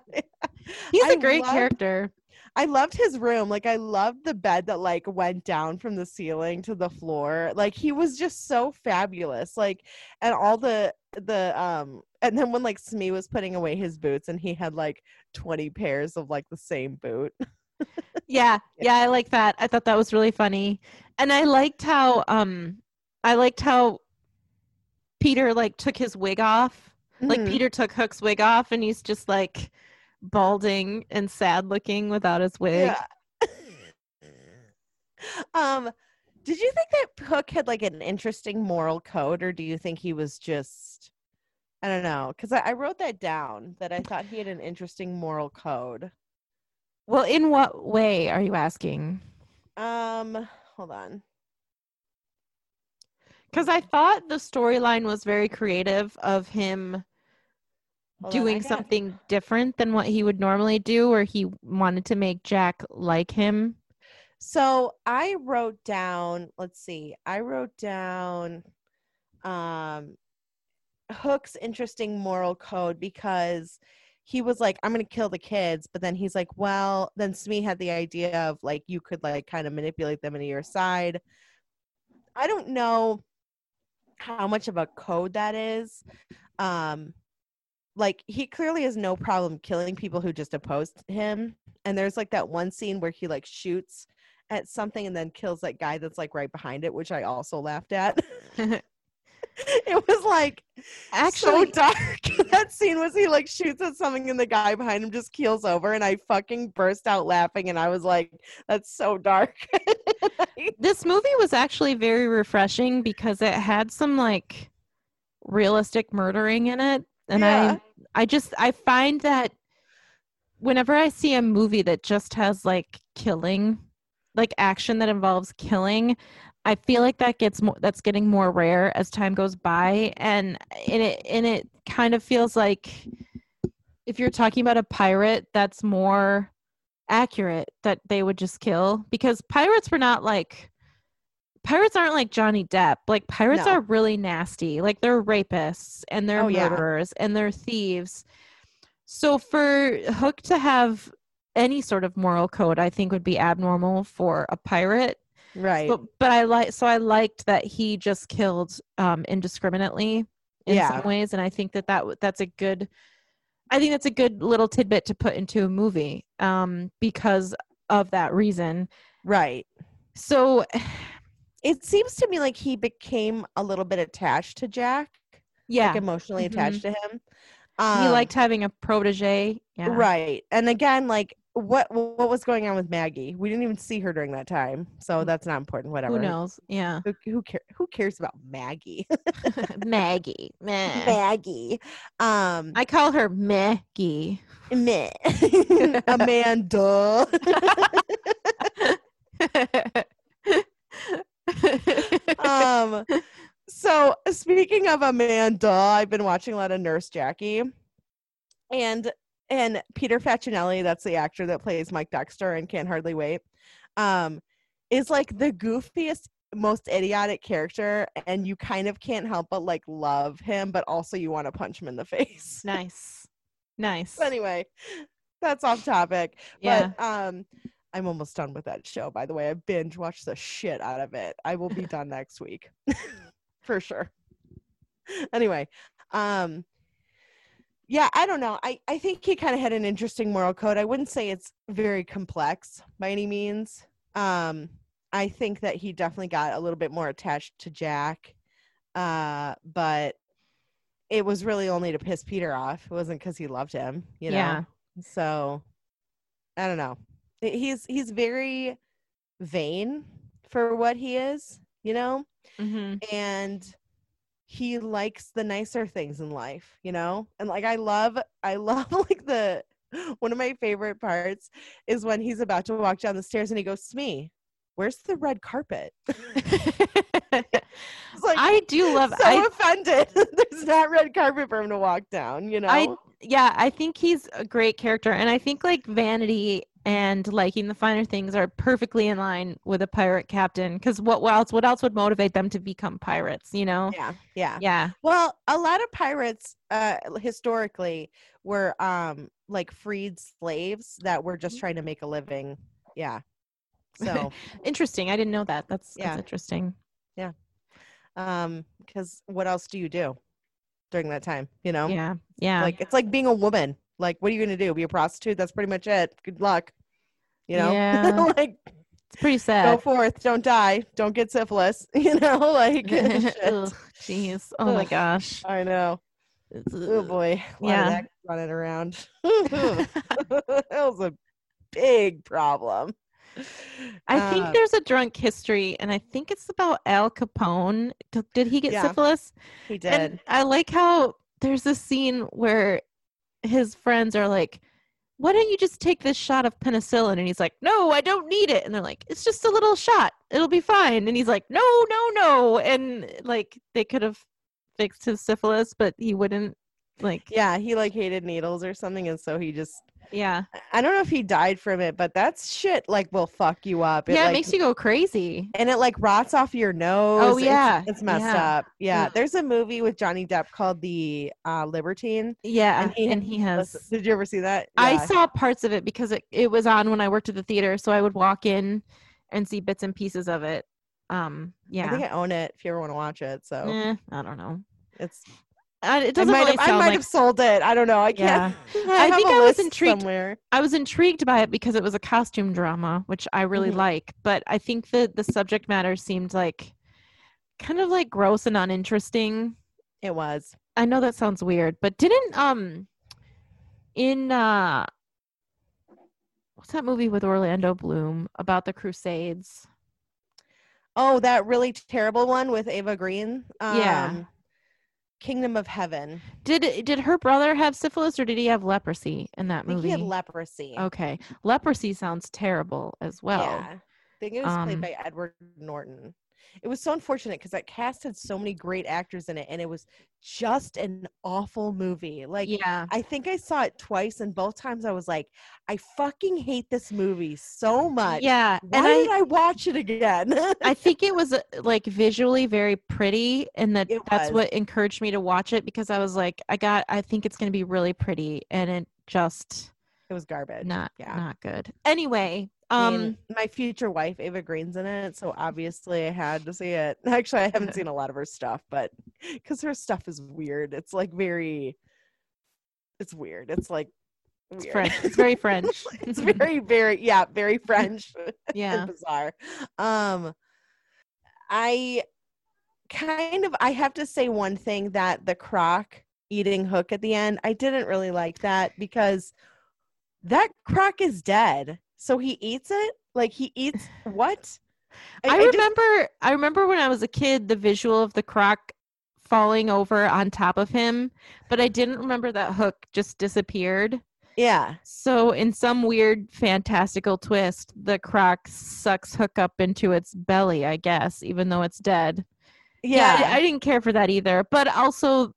He's a great character. I loved his room. Like I loved the bed that like went down from the ceiling to the floor. Like he was just so fabulous. Like and all the the um and then when like Smee was putting away his boots and he had like 20 pairs of like the same boot. [LAUGHS] Yeah, yeah, I like that. I thought that was really funny. And I liked how um I liked how Peter like took his wig off. Like Mhm. Peter took Hook's wig off and he's just like balding and sad looking without his wig. Yeah. [LAUGHS] um, did you think that Hook had like an interesting moral code, or do you think he was just I don't know? Because I, I wrote that down that I thought he had an interesting moral code. Well, in what way are you asking? Um, hold on. Because I thought the storyline was very creative of him Hold doing got- something different than what he would normally do, where he wanted to make Jack like him. So I wrote down, let's see, I wrote down um Hook's interesting moral code because he was like, I'm gonna kill the kids, but then he's like, Well, then Smee had the idea of like you could like kind of manipulate them into your side. I don't know how much of a code that is. Um like he clearly has no problem killing people who just opposed him. And there's like that one scene where he like shoots at something and then kills that guy that's like right behind it, which I also laughed at. [LAUGHS] [LAUGHS] it was like Actually, so dark. [LAUGHS] that scene was he like shoots at something and the guy behind him just keels over and I fucking burst out laughing and I was like, that's so dark. this movie was actually very refreshing because it had some like realistic murdering in it and Yeah. i i just i find that whenever i see a movie that just has like killing like action that involves killing i feel like that gets more that's getting more rare as time goes by and and it and it kind of feels like if you're talking about a pirate that's more accurate that they would just kill because pirates were not like pirates aren't like Johnny Depp. Like pirates No. are really nasty. Like they're rapists and they're Oh, yeah. murderers and they're thieves. So for Hook to have any sort of moral code, I think would be abnormal for a pirate. right. But but I like so I liked that he just killed um indiscriminately in Yeah. some ways and I think that that that's a good I think that's a good little tidbit to put into a movie um because of that reason. right. So It seems to me like he became a little bit attached to Jack, yeah, like emotionally Mhm. attached to him. he Um, liked having a protege. Yeah. Right. And again, like what what was going on with Maggie? We didn't even see her during that time. So that's not important. Whatever. Mm. Who knows? Yeah. Who, who, care, who cares about Maggie? [LAUGHS] Maggie. [LAUGHS] Meh. Maggie. Um I call her Maggie. meh. [LAUGHS] Amanda. um so speaking of Amanda, I've been watching a lot of Nurse Jackie. And and Peter Facinelli, that's the actor that plays Mike Dexter and Can't Hardly Wait. Um is like the goofiest most idiotic character and you kind of can't help but like love him but also you want to punch him in the [LAUGHS] face Nice. Nice. anyway that's off topic Yeah. but um i'm almost done with that show by the way i binge watched the shit out of it i will be [LAUGHS] done next week [LAUGHS] for sure [LAUGHS] anyway um yeah i don't know. I i think he kind of had an interesting moral code. I wouldn't say it's very complex by any means. Um i think that he definitely got a little bit more attached to jack uh but it was really only to piss peter off. It wasn't because he loved him you know? Yeah. so i don't know. He's he's very vain for what he is you know? Hmm and he likes the nicer things in life you know? And like i love i [LAUGHS] love like the one of my favorite parts is when he's about to walk down the stairs and he goes smee where's the red carpet? [LAUGHS] Like I do love. so I offended. [LAUGHS] There's not red carpet for him to walk down you know? I yeah, I think he's a great character, and I think like vanity and liking the finer things are perfectly in line with a pirate captain. Because what, what else? What else would motivate them to become pirates? You know? yeah yeah Yeah. Well, a lot of pirates uh historically were um like freed slaves that were just trying to make a living. Yeah. So, [LAUGHS] Interesting. I didn't know that. That's Yeah. that's interesting. Yeah. Um cuz what else do you do during that time, you know? Yeah. Yeah. Like it's like being a woman. Like what are you going to do? Be a prostitute? That's pretty much it. Good luck. You know? Yeah. [LAUGHS] like it's pretty sad. go forth, don't die, don't get syphilis, [LAUGHS] you know? [LAUGHS] Like shit. Jeez. Oh my gosh. I know. Oh boy. A lot of Yeah. running around. that was a big problem. I think Uh, there's a drunk history, and I think it's about Al Capone. Did he get Yeah, syphilis? he did. And I like how there's a scene where his friends are like, why don't you just take this shot of penicillin? And he's like, no, I don't need it. And they're like, it's just a little shot. It'll be fine. And he's like, no, no, no. And like, they could have fixed his syphilis, but he wouldn't. Like, yeah, he like hated needles or something, and so he just yeah. I don't know if he died from it, but that's shit like will fuck you up. yeah, like, it makes you go crazy. and it like rots off your nose. Oh, yeah, It's, messed yeah. up. Yeah. There's a movie with Johnny Depp called The uh Libertine. Yeah. And And he he, [LAUGHS] has-. Did you ever see that? I saw parts of it because it, it was on when I worked at the theater. So I would walk in and see bits and pieces of it. Um, yeah. I think I own it if you ever want to watch it. So Eh, I don't know. it's I, it doesn't might, really have, I might like have sold it. I don't know. I can't. [LAUGHS] I, I think I was intrigued- somewhere. I was intrigued by it because it was a costume drama, which I really Mhm. like. But I think that the subject matter seemed like kind of like gross and uninteresting. It was. I know that sounds weird, but didn't um in uh what's that movie with Orlando Bloom about the Crusades? Oh, that really terrible one with Ava Green. Um, Yeah. Kingdom of Heaven. Did did her brother have syphilis or did he have leprosy in that movie? he had leprosy. okay, leprosy sounds terrible as well. Yeah. I think it was Um, played by Edward Norton. It was so unfortunate because that cast had so many great actors in it, and it was just an awful movie. Like, yeah, I think I saw it twice, and both times I was like, I fucking hate this movie so much. yeah, Why and did I I watch it again? [LAUGHS] I think it was uh, like visually very pretty, and that It that's was. what encouraged me to watch it because I was like, I got, I think it's gonna be really pretty, and it just it was garbage. not Yeah. not good. Anyway, I um, my future wife Ava Green's in it, so obviously I had to see it. [LAUGHS] Actually, I haven't [LAUGHS] seen a lot of her stuff, but [LAUGHS] because her stuff is weird, it's like very, it's weird. It's like it's. French. It's very French. it's very, very, yeah, very French yeah. and bizarre. Um, I kind of, I have to say one thing that the croc eating hook at the end, I didn't really like that because that croc is dead. So he eats it. Like he eats [LAUGHS] what? I, just- remember I remember when I was a kid the visual of the croc falling over on top of him, but I didn't remember that hook just disappeared. yeah. So in some weird fantastical twist, the croc sucks hook up into its belly, I guess, even though it's dead. Yeah. I, I didn't care for that either. But also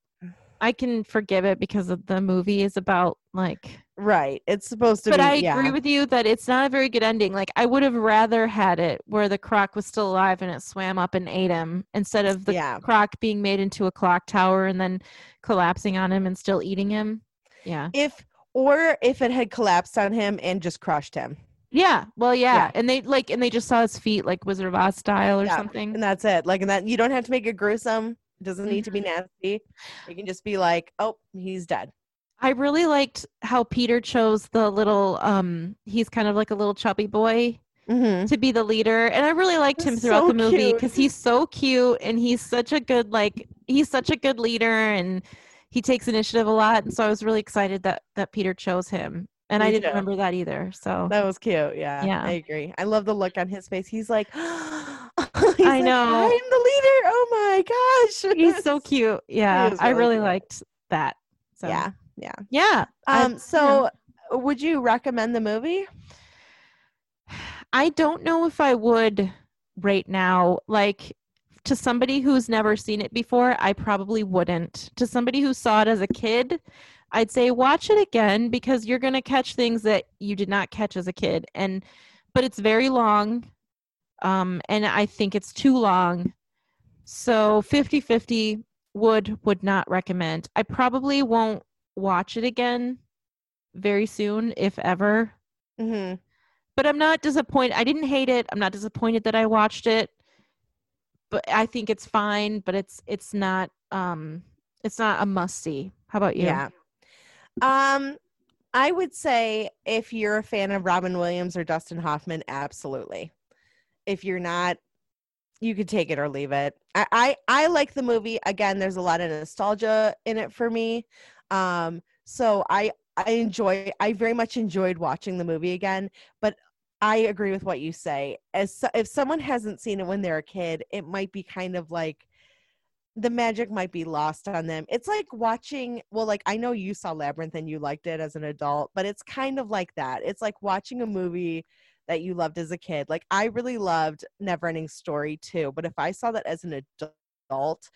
I can forgive it because of the movie is about like Right. It's supposed to but be. I yeah. agree with you that it's not a very good ending. Like I would have rather had it where the croc was still alive and it swam up and ate him instead of the Yeah. croc being made into a clock tower and then collapsing on him and still eating him. Yeah. if or if it had collapsed on him and just crushed him. Yeah. Well, yeah. Yeah. And they like and they just saw his feet like Wizard of Oz style or Yeah. something. And that's it. Like and that you don't have to make it gruesome. It doesn't need to be Mm-hmm. nasty. It can just be like, oh, he's dead. I really liked how Peter chose the little um he's kind of like a little chubby boy Mm-hmm. to be the leader and I really liked him throughout so the movie because he's so cute and he's such a good like he's such a good leader and he takes initiative a lot and so I was really excited that that Peter chose him and I didn't too. remember that either so That was cute. Yeah. Yeah. I agree. I love the look on his face. He's like, [GASPS] [GASPS] he's I like, know. I'm the leader. Oh my gosh. he's so cute [LAUGHS] yeah is I really really cute. liked that so Yeah. Yeah yeah Um. So, would you recommend the movie? [SIGHS] I don't know if I would right now. Like to somebody who's never seen it before, I probably wouldn't. To somebody who saw it as a kid, I'd say watch it again because you're going to catch things that you did not catch as a kid. And but it's very long. Um and I think it's too long. So 50/50 would would not recommend. I probably won't watch it again very soon if ever Mm-hmm. but I'm not disappointed. I didn't hate it. I'm not disappointed that I watched it. But I think it's fine, but it's it's not um it's not a must see. How about you? Yeah. Um, I would say if you're a fan of Robin Williams or Dustin Hoffman, absolutely. If you're not, you could take it or leave it. I I, I like the movie. Again, there's a lot of nostalgia in it for me. Um, so I I enjoy. I very much enjoyed watching the movie again. But I agree with what you say. As so- if someone hasn't seen it when they're a kid, it might be kind of like the magic might be lost on them. It's like watching, well, like I know you saw Labyrinth and you liked it as an adult, but it's kind of like that. It's like watching a movie that you loved as a kid. Like I really loved Neverending Story too, but if I saw that as an adult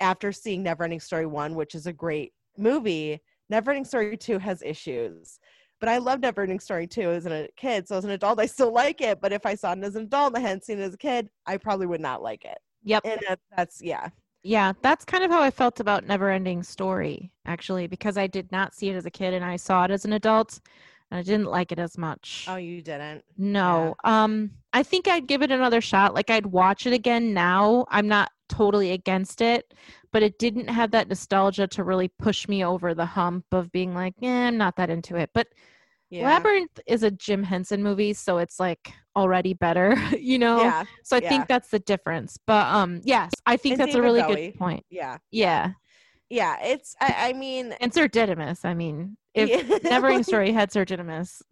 after seeing Neverending Story 1, which is a great movie, Neverending Story 2 has issues. But I love Neverending Story 2 as a kid. So as an adult, I still like it. But if I saw it as an adult and I hadn't seen it as a kid, I probably would not like it. Yep. And that's, yeah. Yeah, that's kind of how I felt about Neverending Story, actually, because I did not see it as a kid and I saw it as an adult and I didn't like it as much. Oh, you didn't. No. Um I think I'd give it another shot. Like I'd watch it again now. I'm not totally against it, but it didn't have that nostalgia to really push me over the hump of being like, "Yeah, I'm not that into it." But Yeah. Labyrinth is a Jim Henson movie, so it's like already better, [LAUGHS] you know? Yeah. So I yeah. think that's the difference. But um yes, I think And that's a really Bowie. good point. Yeah. Yeah. Yeah. It's, I, I mean, And Sir Didymus. I mean, if. Neverending [LAUGHS] Story had Sir Didymus.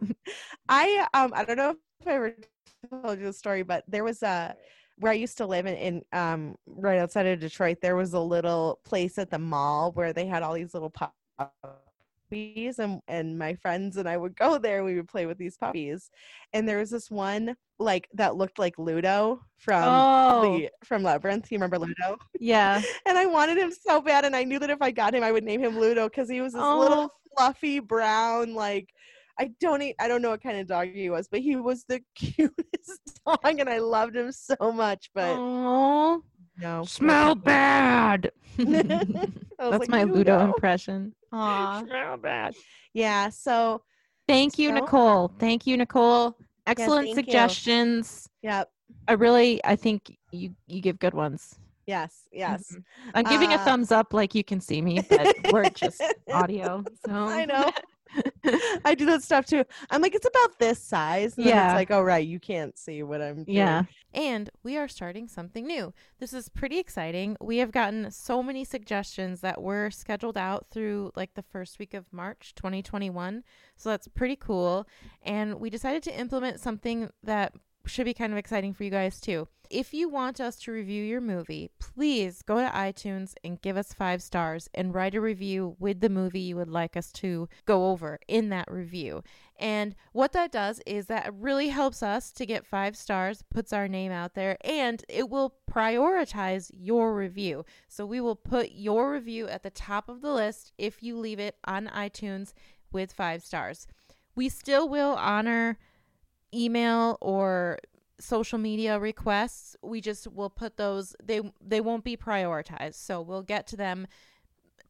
I, um, I don't know if I ever told you the story, but there was a, where I used to live in, in um, right outside of Detroit, there was a little place at the mall where they had all these little puppies, and and my friends and I would go there. We would play with these puppies, and there was this one like that looked like Ludo from oh, the from Labyrinth. You remember Ludo? yeah. [LAUGHS] and I wanted him so bad, and I knew that if I got him, I would name him Ludo because he was this Oh. little fluffy brown, like I don't eat, I don't know what kind of dog he was, but he was the [LAUGHS] cutest dog, and I loved him so much. But Oh, no, smell bad. [LAUGHS] [LAUGHS] That's like, my Ludo impression. Aw. Smell bad. Yeah. So Thank you, So- Nicole. Thank you, Nicole. Excellent you. suggestions. yeah. I really, I think you you give good ones. Yes. Yes. Mhm. I'm giving a Uh, thumbs up, like you can see me, but we're just audio. So I know. [LAUGHS] I do that stuff too. I'm like, it's about this size. And Yeah. It's like, oh right, you can't see what I'm doing. Yeah. And we are starting something new. This is pretty exciting. We have gotten so many suggestions that were scheduled out through like the first week of March 2021. So that's pretty cool. And we decided to implement something that should be kind of exciting for you guys too. If you want us to review your movie, please go to iTunes and give us five stars and write a review with the movie you would like us to go over in that review. And what that does is that really helps us to get five stars, puts our name out there, and it will prioritize your review. So we will put your review at the top of the list if you leave it on iTunes with five stars. We still will honor email or social media requests. We just will put those they they won't be prioritized. So we'll get to them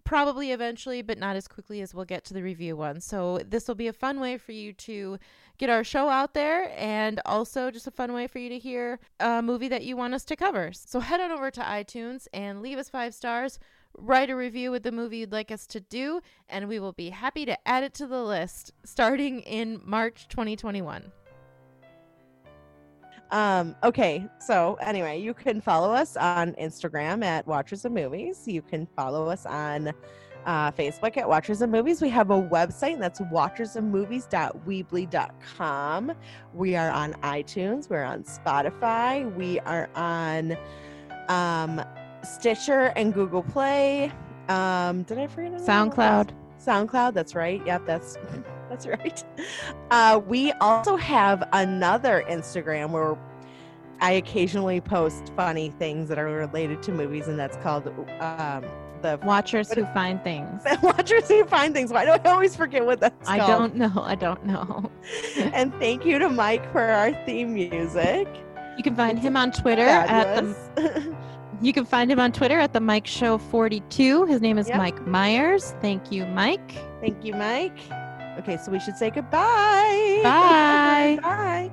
probably eventually, but not as quickly as we'll get to the review one. So this will be a fun way for you to get our show out there and also just a fun way for you to hear a movie that you want us to cover. So head on over to iTunes and leave us five stars. Write a review with the movie you'd like us to do, and we will be happy to add it to the list starting in March 2021. Um, okay, so anyway, you can follow us on Instagram at Watchers of Movies. You can follow us on uh, Facebook at Watchers of Movies. We have a website and that's watchersofmovies.weebly.com. We are on iTunes. We're on Spotify. We are on um, Stitcher and Google Play. Um, did I forget? SoundCloud. SoundCloud. That's right. Yep, that's [LAUGHS] that's right. Uh, we also have another Instagram where I occasionally post funny things that are related to movies, and that's called um, the Watchers who find things. [LAUGHS] Watchers Who Find Things. Why do I always forget what that's called? I called? don't know. I don't know. [LAUGHS] and thank you to Mike for our theme music. You can find him on Twitter at the Fabulous. You can find him on Twitter at the Mike Show 42. His name is Yep. Mike Myers. Thank you, Mike. thank you, Mike. Okay, so we should say goodbye. Bye. [LAUGHS] Bye.